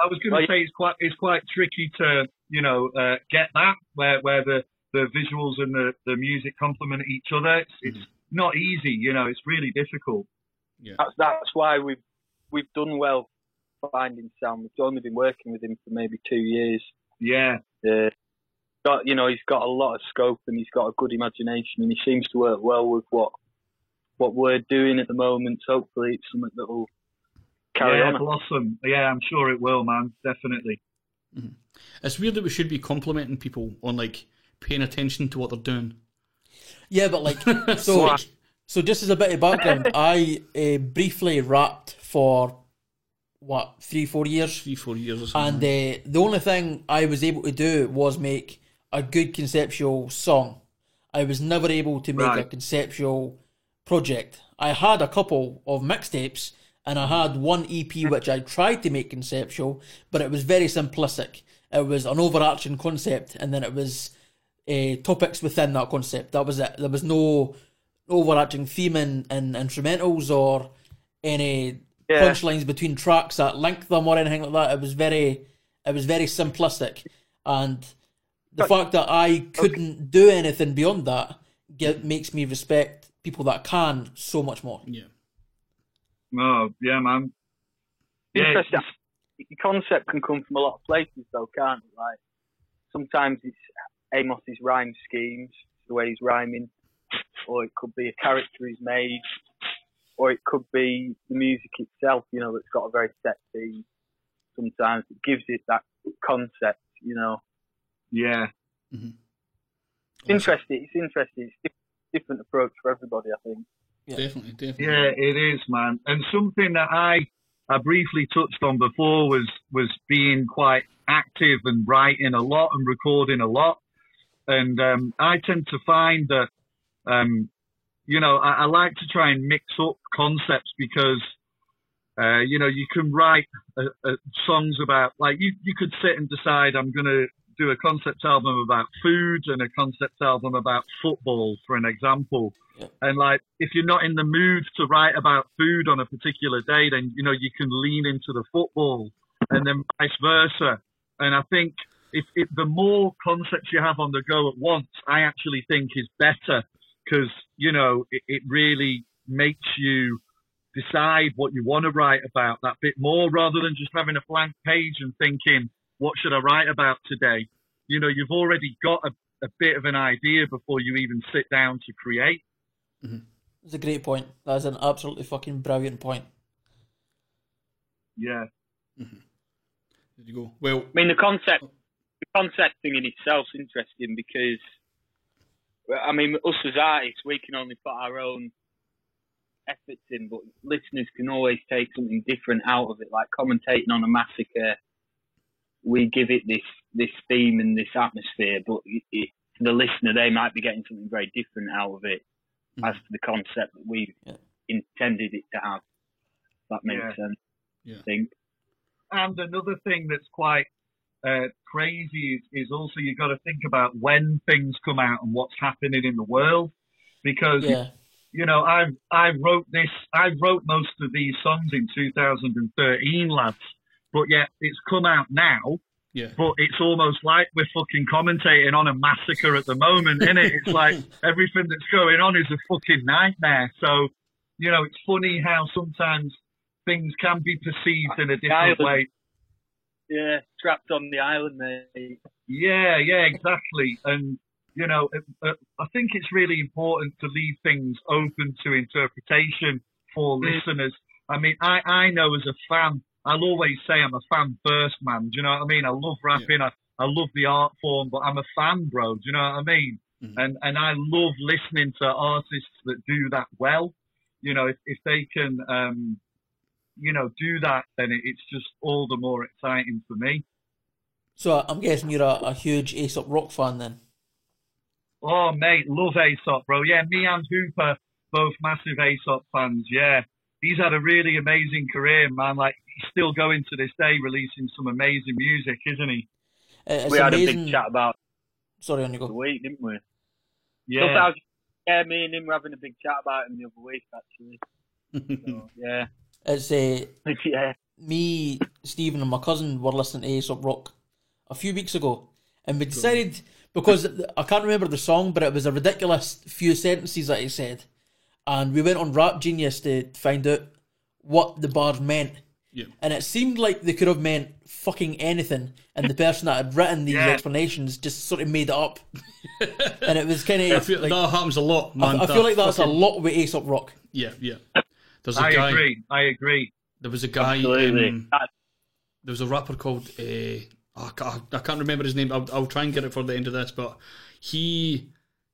I was going to say it's quite it's quite tricky to you know uh, get that where where the the visuals and the, the music complement each other. It's, it's not easy, you know. It's really difficult. Yeah. That's that's why we've we've done well finding Sam. We've only been working with him for maybe two years. Yeah. Uh, got you know he's got a lot of scope and he's got a good imagination and he seems to work well with what what we're doing at the moment. So hopefully it's something that will carry yeah, on. blossom. Yeah, I'm sure it will, man. Definitely. It's weird that we should be complimenting people on like paying attention to what they're doing. Yeah, but like so. so just as a bit of background, I uh, briefly rapped for what three, four years. Three, four years or And something. uh, the only thing I was able to do was make a good conceptual song. I was never able to make a conceptual project. I had a couple of mixtapes and I had one EP which I tried to make conceptual, but it was very simplistic. It was an overarching concept and then it was uh, topics within that concept. That was it. There was no overarching theme in, and instrumentals or any Yeah. punchlines between tracks that link them or anything like that. It was very it was very simplistic. And the fact that I couldn't do anything beyond that get, makes me respect people that can so much more. Yeah. Oh, yeah, man. Yeah, Interesting. Your concept can come from a lot of places, though, can't it? Like sometimes it's Amos's rhyme schemes, the way he's rhyming, or it could be a character he's made, or it could be the music itself. You know, that's got a very set theme. Sometimes it gives it that concept. You know, Yeah. it's interesting. It's interesting. It's a different approach for everybody. I think. Definitely, definitely. Yeah, it is, man. And something that I I briefly touched on before was was being quite active and writing a lot and recording a lot. And um, I tend to find that um, you know I, I like to try and mix up concepts because uh, you know you can write uh, uh, songs about like you you could sit and decide I'm gonna do a concept album about food and a concept album about football, for an example. And like, if you're not in the mood to write about food on a particular day, then you know you can lean into the football, and then vice versa. And I think if, if the more concepts you have on the go at once, I actually think is better because you know it, it really makes you decide what you want to write about that bit more rather than just having a blank page and thinking, what should I write about today? You know, you've already got a, a bit of an idea before you even sit down to create. Mm-hmm. It's a great point. That's an absolutely fucking brilliant point. Yeah. Mm-hmm. There you go. Well, I mean, the concept, the concept thing in itself is interesting because, I mean, us as artists, we can only put our own efforts in, but listeners can always take something different out of it. Like commentating on a massacre, we give it this this theme and this atmosphere, but it, it, for the listener, they might be getting something very different out of it as to the concept that we intended it to have. If that makes Yeah. sense. Yeah. I think. And another thing that's quite uh, crazy is, is also you've got to think about when things come out and what's happening in the world, because Yeah. you know I I wrote this I wrote most of these songs in 2013, lads, but yet it's come out now. Yeah. But it's almost like we're fucking commentating on a massacre at the moment, isn't it? It's like everything that's going on is a fucking nightmare. So, you know, it's funny how sometimes things can be perceived in a different Island. way. Yeah, trapped on the island, mate. Yeah, yeah, exactly. And you know, it, uh, I think it's really important to leave things open to interpretation for Mm. listeners. I mean, I I know as a fan, I'll always say I'm a fan first, man. Do you know what I mean? I love rapping. I I love the art form, but I'm a fan, bro. Do you know what I mean? And and I love listening to artists that do that well. You know, if if they can, um, you know, do that, then it, it's just all the more exciting for me. So I'm guessing you're a, a huge Aesop Rock fan then. Oh, mate, love Aesop, bro. Yeah, me and Hooper, both massive Aesop fans. Yeah, he's had a really amazing career, man. Like, he's still going to this day, releasing some amazing music, isn't he? It's we had a amazing- big chat about Sorry, on you go. the week, didn't we? Yeah. Just yeah, me and him were having a big chat about him the other week, actually. So, yeah. It's uh, yeah. me, Stephen, and my cousin were listening to Aesop Rock a few weeks ago, and we decided because I can't remember the song, but it was a ridiculous few sentences that he said, and we went on Rap Genius to find out what the bar meant, Yeah. and it seemed like they could have meant fucking anything, and the person that had written these Yeah. explanations just sort of made it up, and it was kind of like, that happens a lot, man. I, I feel like that's fucking- a lot with Aesop Rock. Yeah, yeah. There's a I guy. agree. I agree. There was a guy. Absolutely. Um, there was a rapper called. Uh, oh, I can't- I can't remember his name. I'll, I'll try and get it for the end of this, but he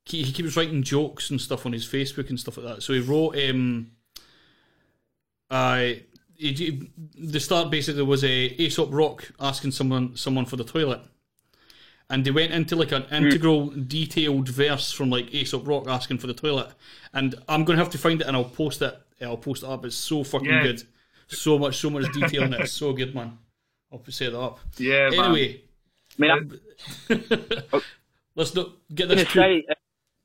he, he keeps writing jokes and stuff on his Facebook and stuff like that. So he wrote. Um, I he, he- the start basically was a Aesop Rock asking someone someone for the toilet. And they went into like an integral, detailed verse from like Aesop Rock asking for the toilet. And I'm gonna have to find it and I'll post it. I'll post it up. It's so fucking Yeah. good. So much, so much detail in it. It's so good, man. I'll set that up. Yeah, man. Anyway, I mean, let's not get this. say, uh,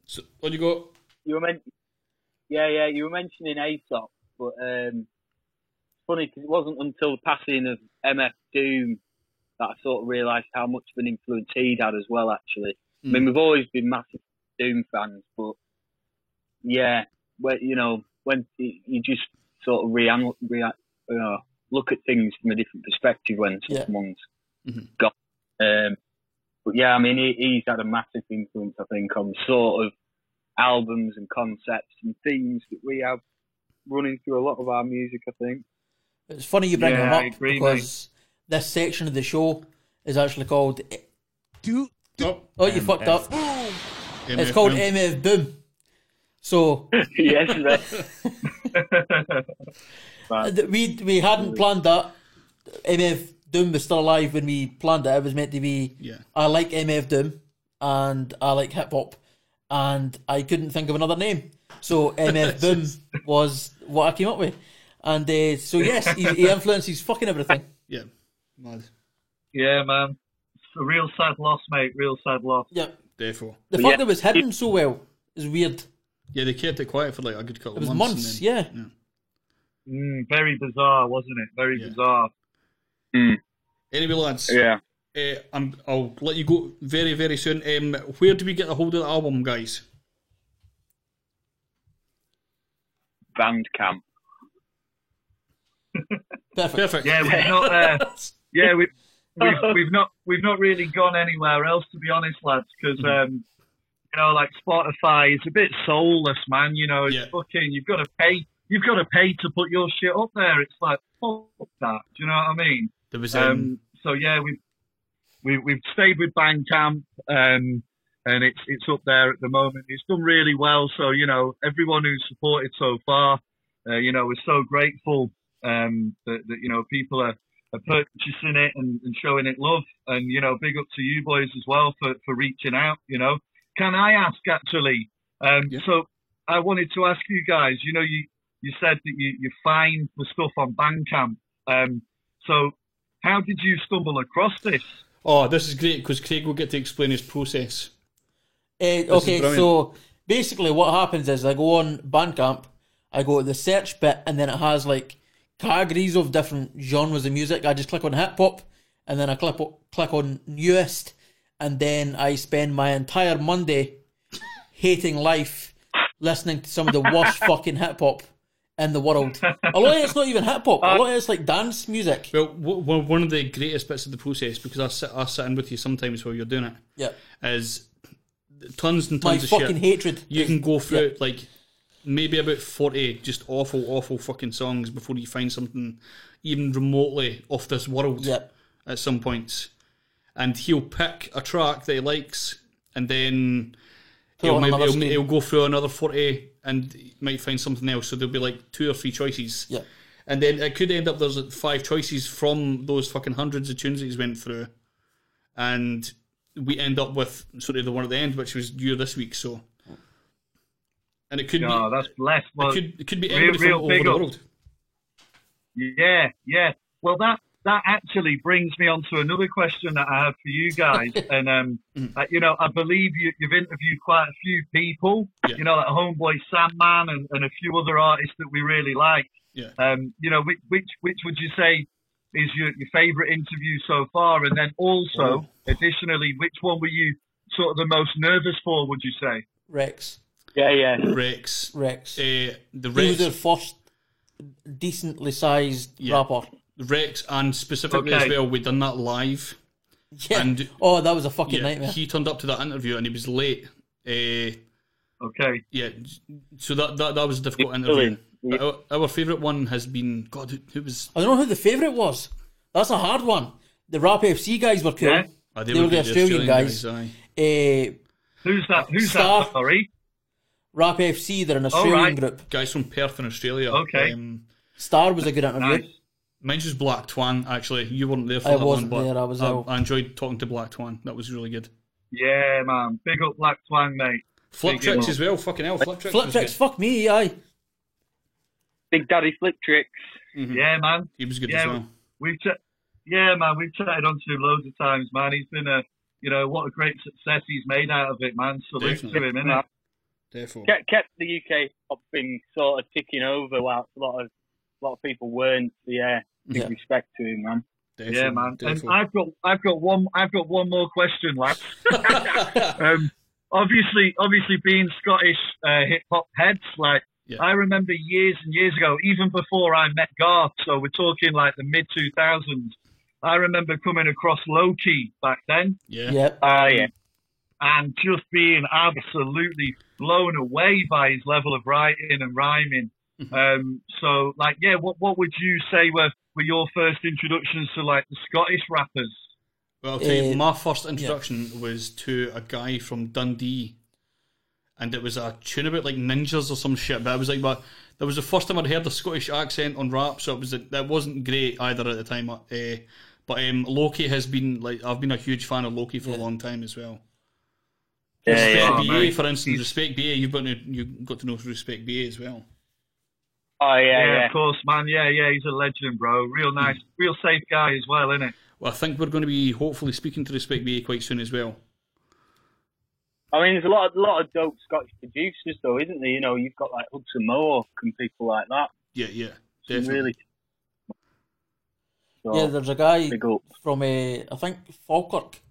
So, on you go. you were men- yeah, yeah, you were mentioning Aesop, but um, funny because it wasn't until the passing of MF Doom that I sort of realised how much of an influence he'd had as well. Actually, I mean, Mm. we've always been massive Doom fans, but yeah, where you know when you just sort of reanal- rea- you know, look at things from a different perspective when Yeah. someone's got. Um, but yeah, I mean, he, he's had a massive influence, I think, on sort of albums and concepts and themes that we have running through a lot of our music. I think. It's funny you bring Yeah, him up agree, because this section of the show is actually called. Do, oh, you fucked up. It's called Boom. MF Boom. So yes, th- we we hadn't planned that. MF Doom was still alive when we planned it. It was meant to be. Yeah. I like MF Doom, and I like hip hop, and I couldn't think of another name. So MF Boom was what I came up with, and uh, so yes, he, he influences fucking everything. Yeah, mad. Yeah, man. It's a real sad loss, mate. Real sad loss. Yeah. Therefore. The fact that it was hidden so well is weird. Yeah, they kept it quiet for like a good couple It was of months, months. and yeah. then- Mm, very bizarre, wasn't it? Very bizarre. Anyway, lads. Yeah. Uh, I'm, I'll let you go very, very soon. Um, where do we get a hold of the album, guys? Bandcamp. Perfect. Perfect. Yeah, we've not. Uh, yeah, we, have we've we've not we've not really gone anywhere else to be honest, lads. Because Mm-hmm. um, you know, like Spotify is a bit soulless, man. You know, it's fucking. You've got to pay. You've got to pay to put your shit up there. It's like fuck that. Do you know what I mean? There was um, so yeah, we've we, we've stayed with Bandcamp, um, and it's it's up there at the moment. It's done really well. So you know, everyone who's supported so far, uh, you know, we're so grateful um, that, that you know people are, are purchasing it and, and showing it love. And you know, big up to you boys as well for for reaching out. You know, can I ask actually? Um, So I wanted to ask you guys. You know, you you said that you you find the stuff on Bandcamp. Um, so how did you stumble across this? Oh, this is great because Craig will get to explain his process. Uh, okay, so basically what happens is I go on Bandcamp, I go to the search bit, and then it has like categories of different genres of music. I just click on hip hop, and then I click click on newest, and then I spend my entire Monday hating life, listening to some of the worst fucking hip hop in the world. A lot of it's not even hip hop. A uh, lot of it's like dance music. Well, w- w- one of the greatest bits of the process, because I sit, I sit in with you sometimes while you're doing it, Yeah. is tons and My tons of shit. fucking hatred You can go through yeah. it like maybe about 40 just awful, awful fucking songs before you find something even remotely off this world at some points. And he'll pick a track that he likes and then he'll, maybe, he'll, he'll go through another 40 and might find something else. So there'll be like two or three choices. Yeah. And then it could end up there's five choices from those fucking hundreds of tunes that he's went through. And we end up with sort of the one at the end, which was you this week. So, and it could No, be that's blessed. Well, it could it could be real- anybody real from over big the world. Yeah, yeah. Well, that that actually brings me on to another question that I have for you guys. and um, Mm. uh, you know, I believe you, you've interviewed quite a few people. You know, like Homeboy Sandman and, and a few other artists that we really like. Yeah. Um, you know, which which which would you say is your your favourite interview so far? And then also, additionally, which one were you sort of the most nervous for? Would you say? Rex. Yeah, yeah. Rex. Rex. Uh, the He was their first decently sized rapper. Rex, and specifically Okay. as well, we done that live. Yeah. And oh, that was a fucking yeah, nightmare. He turned up to that interview and he was late. Uh, okay. Yeah. So that that, that was a difficult Keep interview. going. But Our, our favourite one has been God. Who, who was? I don't know who the favourite was. That's a hard one. The Rap FC guys were cool. Yeah. Ah, they they, were were the the Australian, Australian guys. guys, Eh, Who's that? Who's Star- that? Sorry. Rap FC, they're an Australian right. group. Guys from Perth in Australia. Okay. Um, Star was a good interview. Nice. Mine's was Blak Twang. Actually, you weren't there for I that wasn't one, but there, I was I, out. I enjoyed talking to Blak Twang. That was really good. Yeah, man. Big up Blak Twang, mate. Flip Big tricks as well. Fucking hell, flip tricks. Flip was tricks, fuck me, aye. Big Daddy Flip Tricks. Yeah, man. He was good yeah, as well. We've ch- yeah, man. We've chatted on to him loads of times, man. He's been a, you know, what a great success he's made out of it, man. Salute to Definitely. him, innit? Therefore. Kept, kept the UK pop thing sort of ticking over whilst a lot of a lot of people weren't. So yeah, big Yeah. respect to him, man. yeah, man. And I've got, I've got one, I've got one more question, lads. um, obviously, obviously, being Scottish uh, hip hop heads, like I remember years and years ago, even before I met Garth. So we're talking like the mid two thousands. I remember coming across Loki back then. Yeah. Yep. Oh yeah. And just being absolutely blown away by his level of writing and rhyming. Um, so, like, yeah, what what would you say were were your first introductions to like the Scottish rappers? Well, I'll tell you, Uh, my first introduction was to a guy from Dundee, and it was a tune about like ninjas or some shit. But I was like, but that was the first time I'd heard a Scottish accent on rap, so it was that wasn't great either at the time. Uh, but um, Loki has been like I've been a huge fan of Loki for a long time as well. Yeah, Respect yeah. BA, Oh, for instance, Respect BA. You've got to you got to know Respect BA as well. Oh yeah, yeah. of course, man. Yeah, yeah, he's a legend, bro. Real nice, real safe guy as well, isn't it? Well, I think we're going to be hopefully speaking to Respect BA quite soon as well. I mean, there's a lot, of, lot of dope Scottish producers, though, isn't there? You know, you've got like Hudson Mohawke and people like that. Yeah, yeah, Some definitely. really. So, yeah, there's a guy big up. from uh, I think Falkirk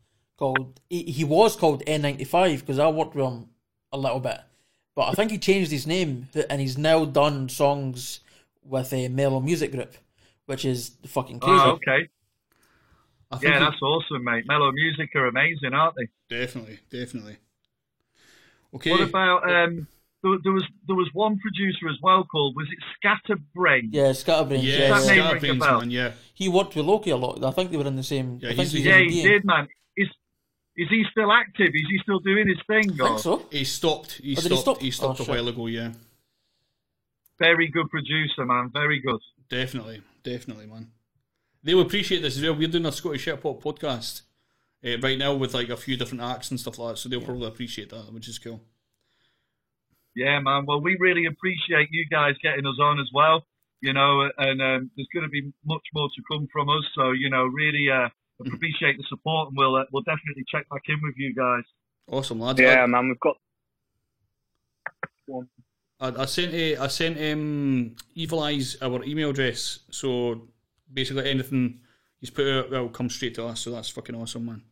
called he, he was called N95 because I worked with him a little bit, but I think he changed his name and he's now done songs with a Mellow Music Group, which is fucking crazy. Oh, okay. I think Yeah, he- that's awesome, mate. Mellow Music are amazing, aren't they? Definitely, definitely. Okay. What about um? There, there was there was one producer as well called was it Scatterbrain? Yeah, Scatterbrains. Yeah, Yeah, Does yeah. name ring a bell? man, yeah. He worked with Loki a lot. I think they were in the same. I think he's- Yeah, in he did, man. Is is he still active? Is he still doing his thing? I think so. He stopped. He Oh, did he stopped. stop? He stopped Oh, a shit. while ago. Yeah, Very good producer, man. Very good. definitely, definitely, man. They'll appreciate this as well. We're doing a Scottish hip hop podcast uh, right now with like a few different acts and stuff like that, so they'll probably appreciate that, which is cool. Yeah, man. Well, we really appreciate you guys getting us on as well. You know, and um, there's going to be much more to come from us. So, you know, really uh, appreciate the support, and we'll uh, we'll definitely check back in with you guys. Awesome, lads. Yeah, I, man, we've got. I, I sent uh, I sent um, Evil Eyes our email address, so basically anything he's put out will come straight to us. So that's fucking awesome, man.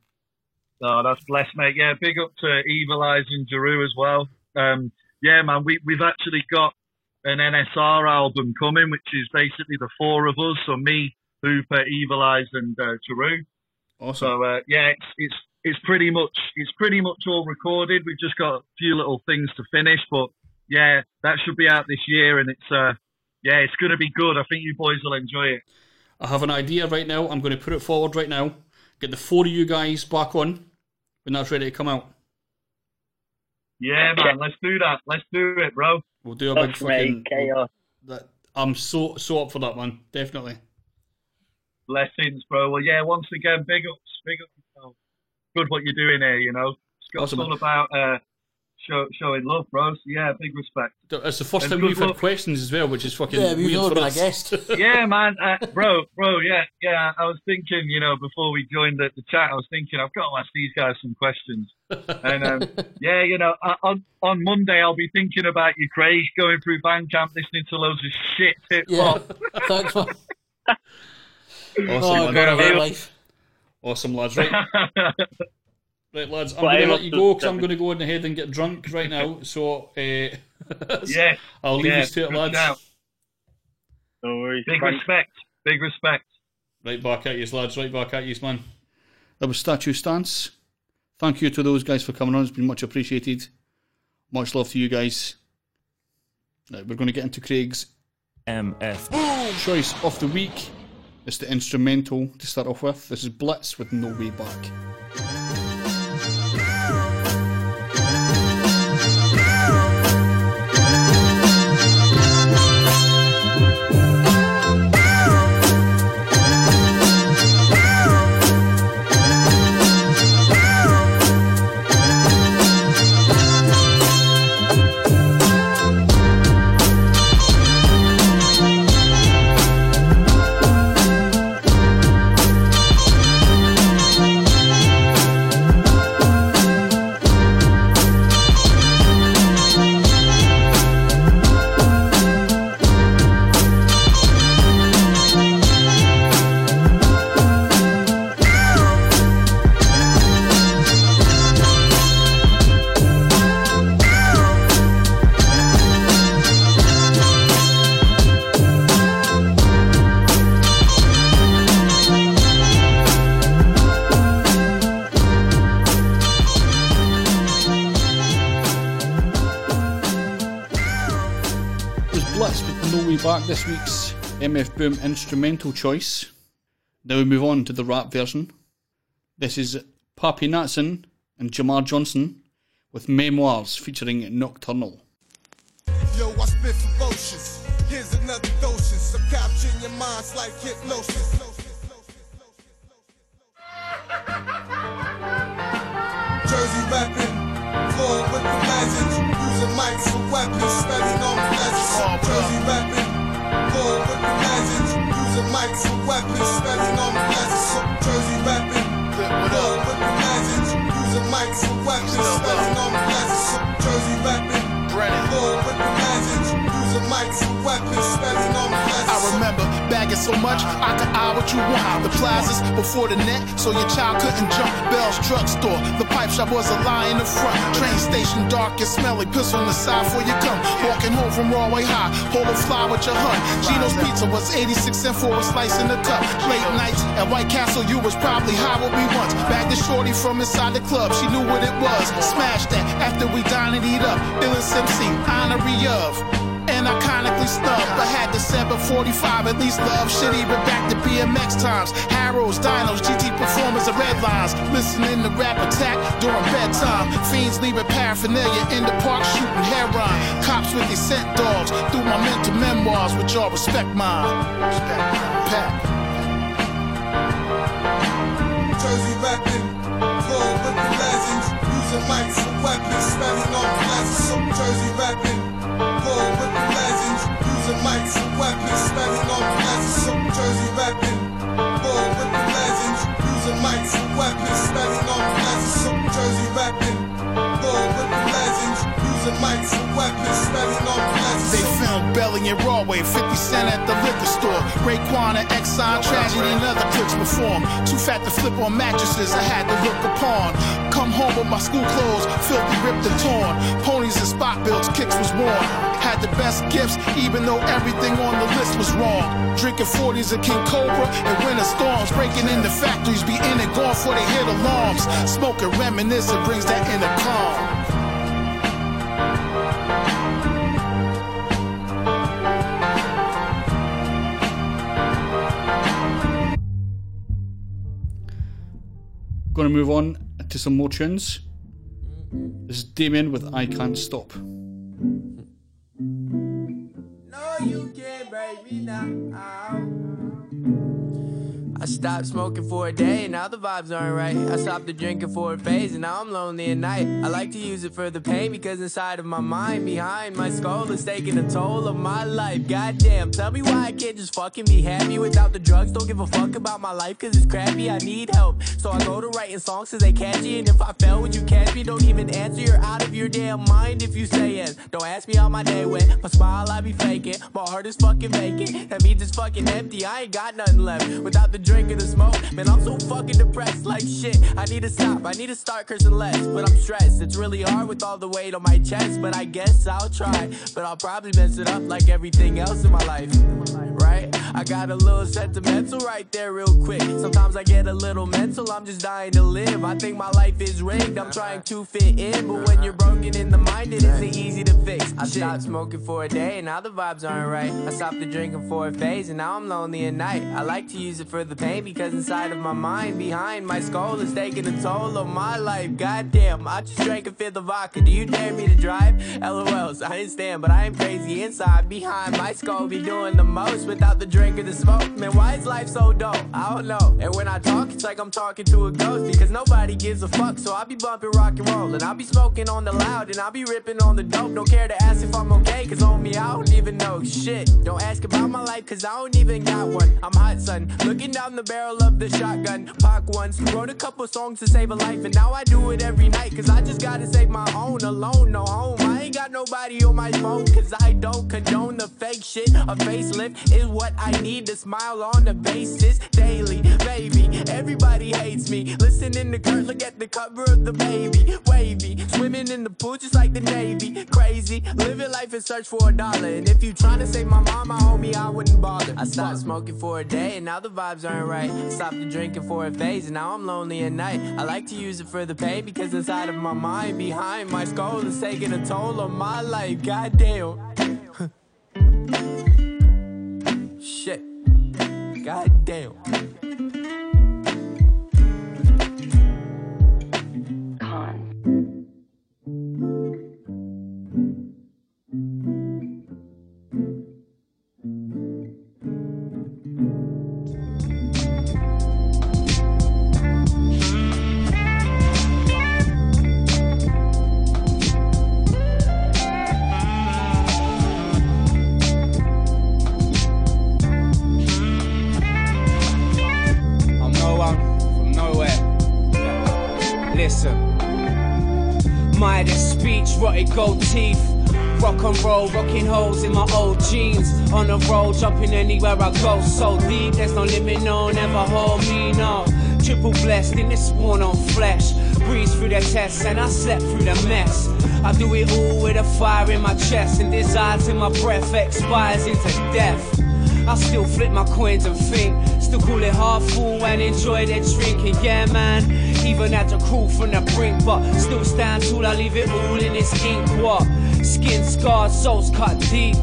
Oh, that's blessed, mate. Yeah, big up to Evil Eyes and Jeru as well. Um, yeah, man, we, we've actually got an NSR album coming, which is basically the four of us. So me, Hooper, Evil Eyes, and uh, Jeru. Awesome. So uh, yeah, it's, it's it's pretty much it's pretty much all recorded. We've just got a few little things to finish, but yeah, that should be out this year, and it's uh yeah, it's gonna be good. I think you boys will enjoy it. I have an idea right now. I'm going to put it forward right now. Get the four of you guys back on when that's ready to come out. Yeah, man, let's do that. Let's do it, bro. We'll do a big That's mate, fucking. chaos. That I'm so so up for that, man. Definitely. Blessings, bro. Well, yeah, once again, big ups, big up yourself. Good what you're doing here, you know. It's, got, Awesome, it's all about uh, show, showing love, bro. So yeah, big respect. It's the first And time we've had questions as well, which is fucking Yeah, we've weird never for been us. guest. yeah, man, uh, bro, bro, yeah, yeah. I was thinking, you know, before we joined the, the chat, I was thinking I've got to ask these guys some questions. And um, yeah, you know, uh, on on Monday I'll be thinking about you, Craig, going through Bandcamp, listening to loads of shit hip Yeah, thanks, man. Awesome, oh, man. God, I love life. Awesome, lads. Right, right, lads. I'm going to let you go because I'm going to go in ahead and get drunk right now. So, uh, Yes, I'll leave yeah, you to it, lads. shout. No worries. Big Thanks. respect, big respect. Right back at you, lads. Right back at you, man. That was Statue Stance. Thank you to those guys for coming on. It's been much appreciated. Much love to you guys. Right, we're going to get into Craig's MF choice of the week. It's the instrumental to start off with. This is Blitz with No Way Back. MF Boom instrumental choice. Now we move on to the rap version. This is Pappy Natson and Jamar Johnson with Memoirs featuring Nocturnal. Yo, I spit ferocious. Here's another dosage. Capturing your minds like hypnosis. Jersey rapping, flowing with the legends. Using mics weapons, on. Jersey rapping, flowing with. Using mics for weapons, studying on the legends. Jersey rapping, flowing with. Using mics for weapons, studying on the legends. Jersey rapping. Using mics for weapons, studying on the remember bagging so much I could eye what you want. The plazas before the net, so your child couldn't jump. Bell's drugstore, the pipe shop was a lie in the front. Train station dark and smelly, piss on the side before you come. Walking home from Broadway High, polo fly with your hunt. Gino's pizza was 86 cent for a slice in the cup. Late nights at White Castle, you was probably high with me once. Bagged the shorty from inside the club, she knew what it was. Smash that after we dine and eat up. Illest MC, honorary of and iconically snubbed. I had the 745, at least love shit even back to BMX times. Haros, Dinos, GT performers, and red lines. Listening to rap attack during bedtime. Fiends leaving paraphernalia in the park shooting heroin. Cops with their scent dogs through my mental memoirs, which y'all respect mine. Respect. Jersey rapping, flowing with the legends. Using mics for weapons, standing on classes. So Jersey rapping, flowing with the legends. Using mics for weapons, standing on classes. So Jersey rapping, flowing with the legends. Using mics for weapons, standing on classes. So Jersey rapping, flowing with the legends. Using mics for weapons, standing on classes. They found Belly and Rawway, 50 Cent at the liquor store. Raekwon and Exxon, tragedy and other clips perform. Too fat to flip on mattresses, I had to look upon. Come home with my school clothes, filthy, ripped and torn. Ponies and spot bills, kicks was worn. Had the best gifts, even though everything on the list was wrong. Drinking 40s of King Cobra and winter storms. Breaking into factories, be in and gone before they hit alarms. Smoking reminiscing brings that inner calm. Going to move on to some more tunes. This is Damien with I Can't Stop. No, you can't now. I stopped smoking for a day, now the vibes aren't right. I stopped the drinking for a phase, and now I'm lonely at night. I like to use it for the pain because inside of my mind, behind my skull, is taking a toll of my life. Goddamn, tell me why I can't just fucking be happy without the drugs. Don't give a fuck about my life because it's crappy. I need help, so I go to writing songs cause they catchy. And if I fail, would you catch me? Don't even answer, you're out of your damn mind if you say yes. Don't ask me how my day went. My smile, I be faking. My heart is fucking vacant. That means it's fucking empty. I ain't got nothing left without the drink the smoke. Man, I'm so fucking depressed. Like shit, I need to stop. I need to start cursing less. But I'm stressed. It's really hard with all the weight on my chest. But I guess I'll try. But I'll probably mess it up like everything else in my life. Right? I got a little sentimental right there, real quick. Sometimes I get a little mental, I'm just dying to live. I think my life is rigged, I'm trying to fit in. But when you're broken in the mind, it isn't easy to fix. I stopped smoking for a day, and now the vibes aren't right. I stopped the drinking for a phase, and now I'm lonely at night. I like to use it for the pain because inside of my mind, behind my skull, is taking a toll on my life. Goddamn, I just drank a fifth of vodka. Do you dare me to drive? LOLs, I understand, but I am crazy inside. Behind my skull, be doing the most without the drink or the smoke. Man, why is life so dull? I don't know. And when I talk, it's like I'm talking to a ghost because nobody gives a fuck. So I be bumping rock and roll, and I be smoking on the loud, and I be ripping on the dope. Don't care to ask if I'm okay, cause on me, I don't even know shit. Don't ask about my life, cause I don't even got one. I'm hot, son. Looking down the barrel of the shotgun. Pac once wrote a couple songs to save a life, and now I do it every night, cause I just gotta save my own. Alone, no home. I ain't got nobody on my phone, cause I don't condone the fake shit. A facelift is what I need to smile on the basis daily, baby. Everybody hates me. Listening to Kurt, look at the cover of the baby. Wavy, swimming in the pool just like the Navy. Crazy, living life in search for a dollar. And if you tryna save my mama, homie, I wouldn't bother. I stopped smoking for a day, and now the vibes aren't right. Stopped the drinking for a phase, and now I'm lonely at night. I like to use it for the pain because inside of my mind, behind my skull, is taking a toll on my life. Goddamn. Shit. Goddamn. Listen. Midas speech, rotted gold teeth. Rock and roll, rocking holes in my old jeans. On the road, jumping anywhere I go. So deep, there's no limit, no, never hold me, no. Triple blessed in this spawn on flesh. Breeze through the tests, and I slept through the mess. I do it all with a fire in my chest, and desire till my breath expires into death. I still flip my coins and think, still call it half full and enjoy the drinking. Yeah, man, even had to crawl from the brink, but still stand tall. I leave it all in this ink. What? Skin scarred, souls cut deep.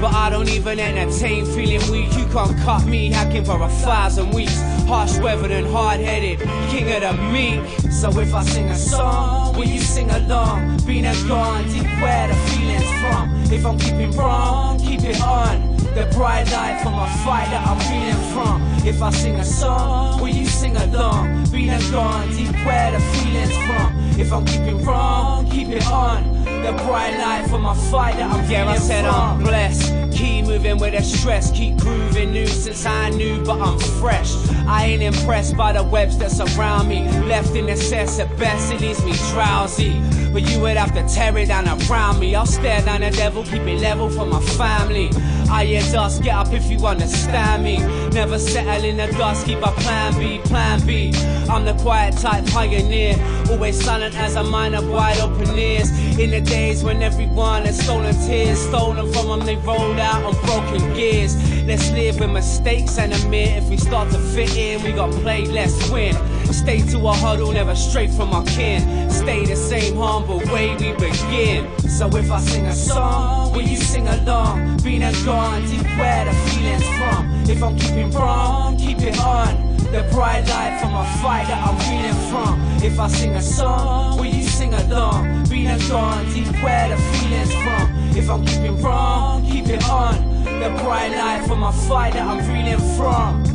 But I don't even entertain feeling weak. You can't cut me hacking for a thousand weeks. Harsh weathered and hard headed, king of the meek. So if I sing a song, will you sing along? Been and gone, deep where the feelings from. If I'm keeping wrong, keep it on. The bright light from a fight that I'm feeling from. If I sing a song, will you sing along? And gone, deep where the feelings from. If I'm keeping wrong, keep it on. The bright light from a fight that I'm Yeah, I feeling said from. I'm blessed. Keep moving with the stress, keep grooving new since I knew, but I'm fresh. I ain't impressed by the webs that surround me. Left in excess at best, it leaves me drowsy. But you would have to tear it down around me. I'll stare down the devil, keep it level for my family. I hear dust, get up if you understand me. Never settle in the dust, keep a plan B, plan B. I'm the quiet type pioneer, always silent as a mind of wide open ears. In the days when everyone has stolen tears, stolen from them, they rolled out on broken gears. Let's live with mistakes and admit if we start to fit in, we got play, let's win. Stay to a huddle, never straight from our kin. Stay the same humble way we begin. So if I sing a song, will you sing along? Been and gone, deep where the feelings from. If I'm keeping wrong, keep it on. The bright light from a fight that I'm feeling from. If I sing a song, will you sing along? Been and gone, deep where the feelings from. If I'm keeping wrong, keep it on. The bright light from a fight that I'm feeling from.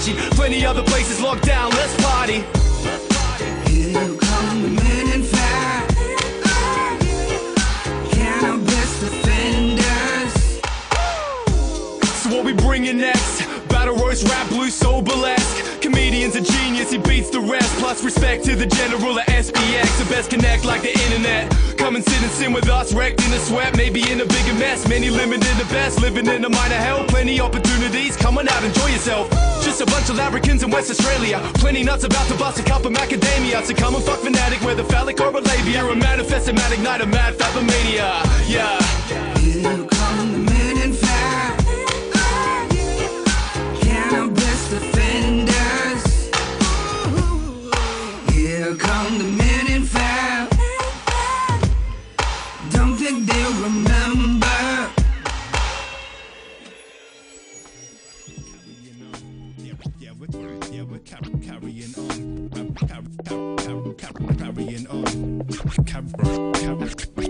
Liberace, plenty other places locked down, let's party. Here come the men in fire. Cannabis defenders. So what we bringing next? Battle roast, rap, blue, soul, burlesque. Comedian's a genius, he beats the rest. Plus respect to the general of SPX. The best connect like the internet. Come and sit and sin with us, wrecked in a sweat, maybe in a bigger mess. Many limited the best, living in a minor hell. Plenty opportunities, come on out, enjoy yourself. Just a bunch of larrikins in West Australia. Plenty nuts about to bust a cup of macadamia. So come and fuck fanatic, whether phallic or a labia. A manifested mad ignite a mad fabomania. Yeah. Here come the Yeah, we're, car- carrying on. Car- on. Car- car-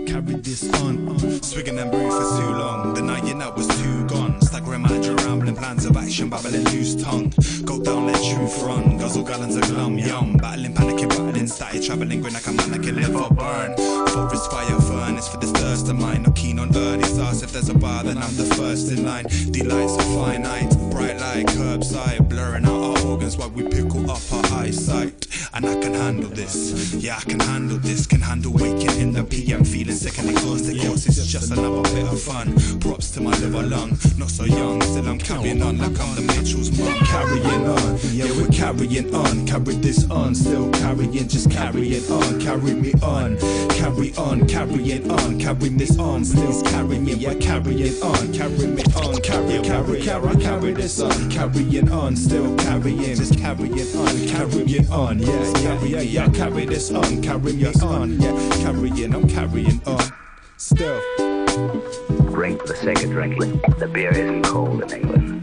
carry this on. Swigging and brew for too long. The night was too gone. Staggering manager rambling plans of action, babbling loose tongue. Go down, let truth run. Guzzle gallons of glum, yum. Battling, panicking, battling, started traveling, grin like a man, I can live or burn. Forest fire furnace for this thirst of mine. Not keen on early stars. If there's a bar, then I'm the first in line. Delights are finite, bright like curbside, blurring out organs while we pickle up our eyesight. And I can handle this, yeah, I can handle this. Can handle waking in the PM, feeling sick and exhausted. Cause it's just another bit of fun. Props to my liver lung, not so young, still I'm carrying on like I'm the Mitchell's mum. Carrying on, yeah, we're carrying on. Carry this on, still carrying, just carry it on. Carry me on, carry on, carrying on. Carry this on, still carrying, me yeah, carrying on. Carry me on, carry, carry, carry, carry this on. Carrying on, still carrying, just carrying on, carrying on. Yeah, yeah, yeah, yeah, carry this on, carry me on. Yeah, carrying, I'm carrying on. Still. Drink for the sake of drinking. The beer isn't cold in England.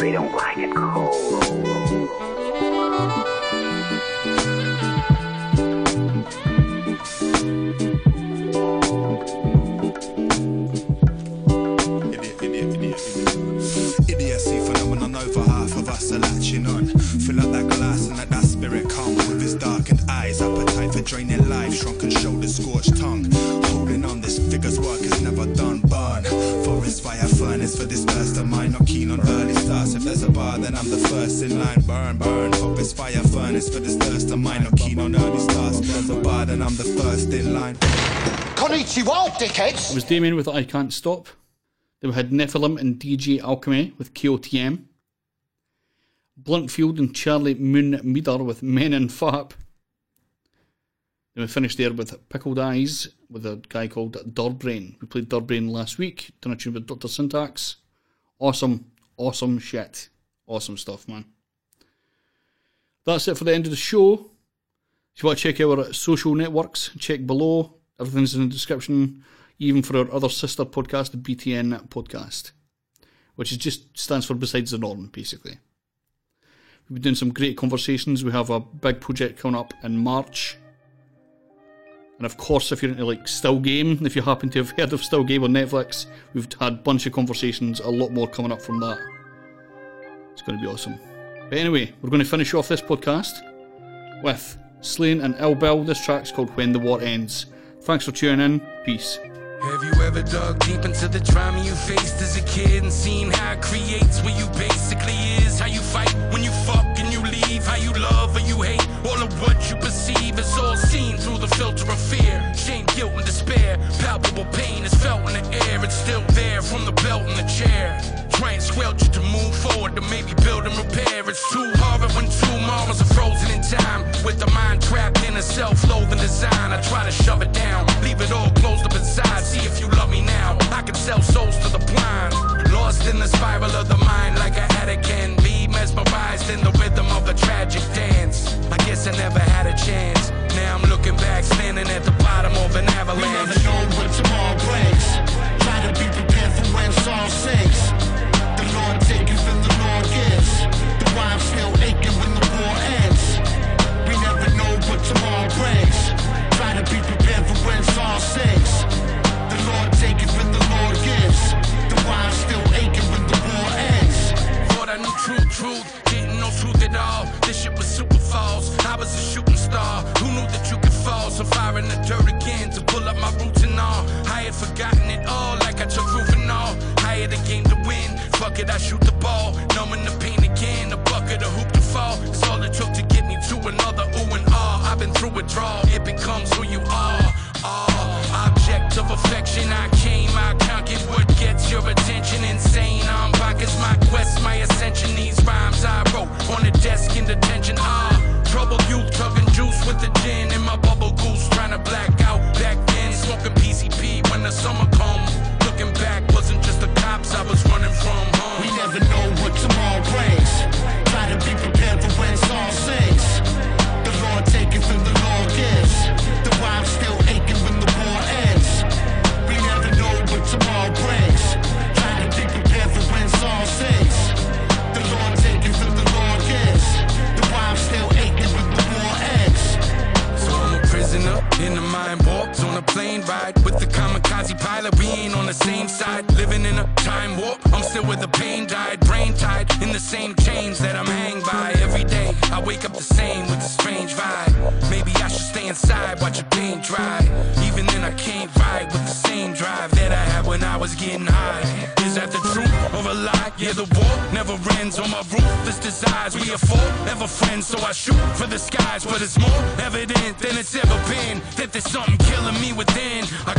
They don't like it cold. Draining life, shrunken shoulders, scorched tongue. Holding on, this figure's work is never done. Burn. Forest fire furnace for this thirst of mine. Not keen on early starts. If there's a bar, then I'm the first in line. Burn, burn. Forest fire furnace for this thirst of mine. Not keen on early starts. If there's a bar, then I'm the first in line. Konnichiwa, dickheads! It was Damien with I Can't Stop. Then we had Nephilim and DJ Alchemy with KOTM. Bluntfield and Charlie Moon Meader with Men and Fap. We finished there with Pickled Eyes with a guy called Durbrain. We played Durbrain last week, done a tune with Dr. Syntax. Awesome, awesome shit. Awesome stuff, man. That's it for the end of the show. If you want to check our social networks, check below. Everything's in the description, even for our other sister podcast, the BTN podcast, which is just stands for Besides the Norm, basically. We've been doing some great conversations. We have a big project coming up in March. And of course, if you're into like Still Game, if you happen to have heard of Still Game on Netflix, we've had a bunch of conversations, a lot more coming up from that. It's going to be awesome. But anyway, we're going to finish off this podcast with Slaine and Ill Bill. This track's called When the War Ends. Thanks for tuning in. Peace. Have you ever dug deep into the trauma you faced as a kid and seen how it creates what you basically is? How you fight when you fuck and you leave? How you love or you hate? All of what you perceive is all seen through filter of fear. Shame, guilt, and despair. Palpable pain is felt in the air. It's still there from the belt and the chair. Try and squelch it to move forward to maybe build and repair. It's too hard when two mamas are frozen in time. With the mind trapped in a self-loathing design. I try to shove it down, leave it all closed up inside. See if you love me now. I can sell souls to the blind. Lost in the spiral of the mind like an addict can be. Mesmerized in the rhythm of a tragic dance. I guess I never had a chance. Now I'm looking back, standing at the bottom of an avalanche. We never know what tomorrow brings. Try to be prepared for when song sings. The rhyme still aching when the war ends. We never know what tomorrow brings. Try to be prepared for when song sings. The Lord taketh and the Lord gives. The rhyme still aching when the war ends. Thought I knew truth, truth, didn't know truth at all. This shit was super false. I was a shooting star. Who knew that you could fall? So fire in the dirt again to pull up my roots and all. I had forgotten it all, like I took roof and all. I had a game to win. Fuck it, I shoot the ball. Numbing the pain again, Withdrawal, it becomes who you are. Ah, object of affection, I came, I conquered what gets your attention. Insane, I'm pockets, my quest, my ascension. These rhymes I wrote on the desk in detention. Ah, trouble youth, plane ride with the kamikaze pilot. We ain't on the same side, living in a time warp. I'm still where the pain died, brain tied in the same chains that I'm hanged by every day. I wake up the same with a strange vibe. Maybe I should stay inside, watch your paint dry. Even then, I can't ride with the same drive that I had when I was getting high. Is that the truth or a lie? Yeah, the war never ends on my ruthless We are forever friends, so I shoot for the skies. But it's more evident than it's ever been that there's something killing me within. I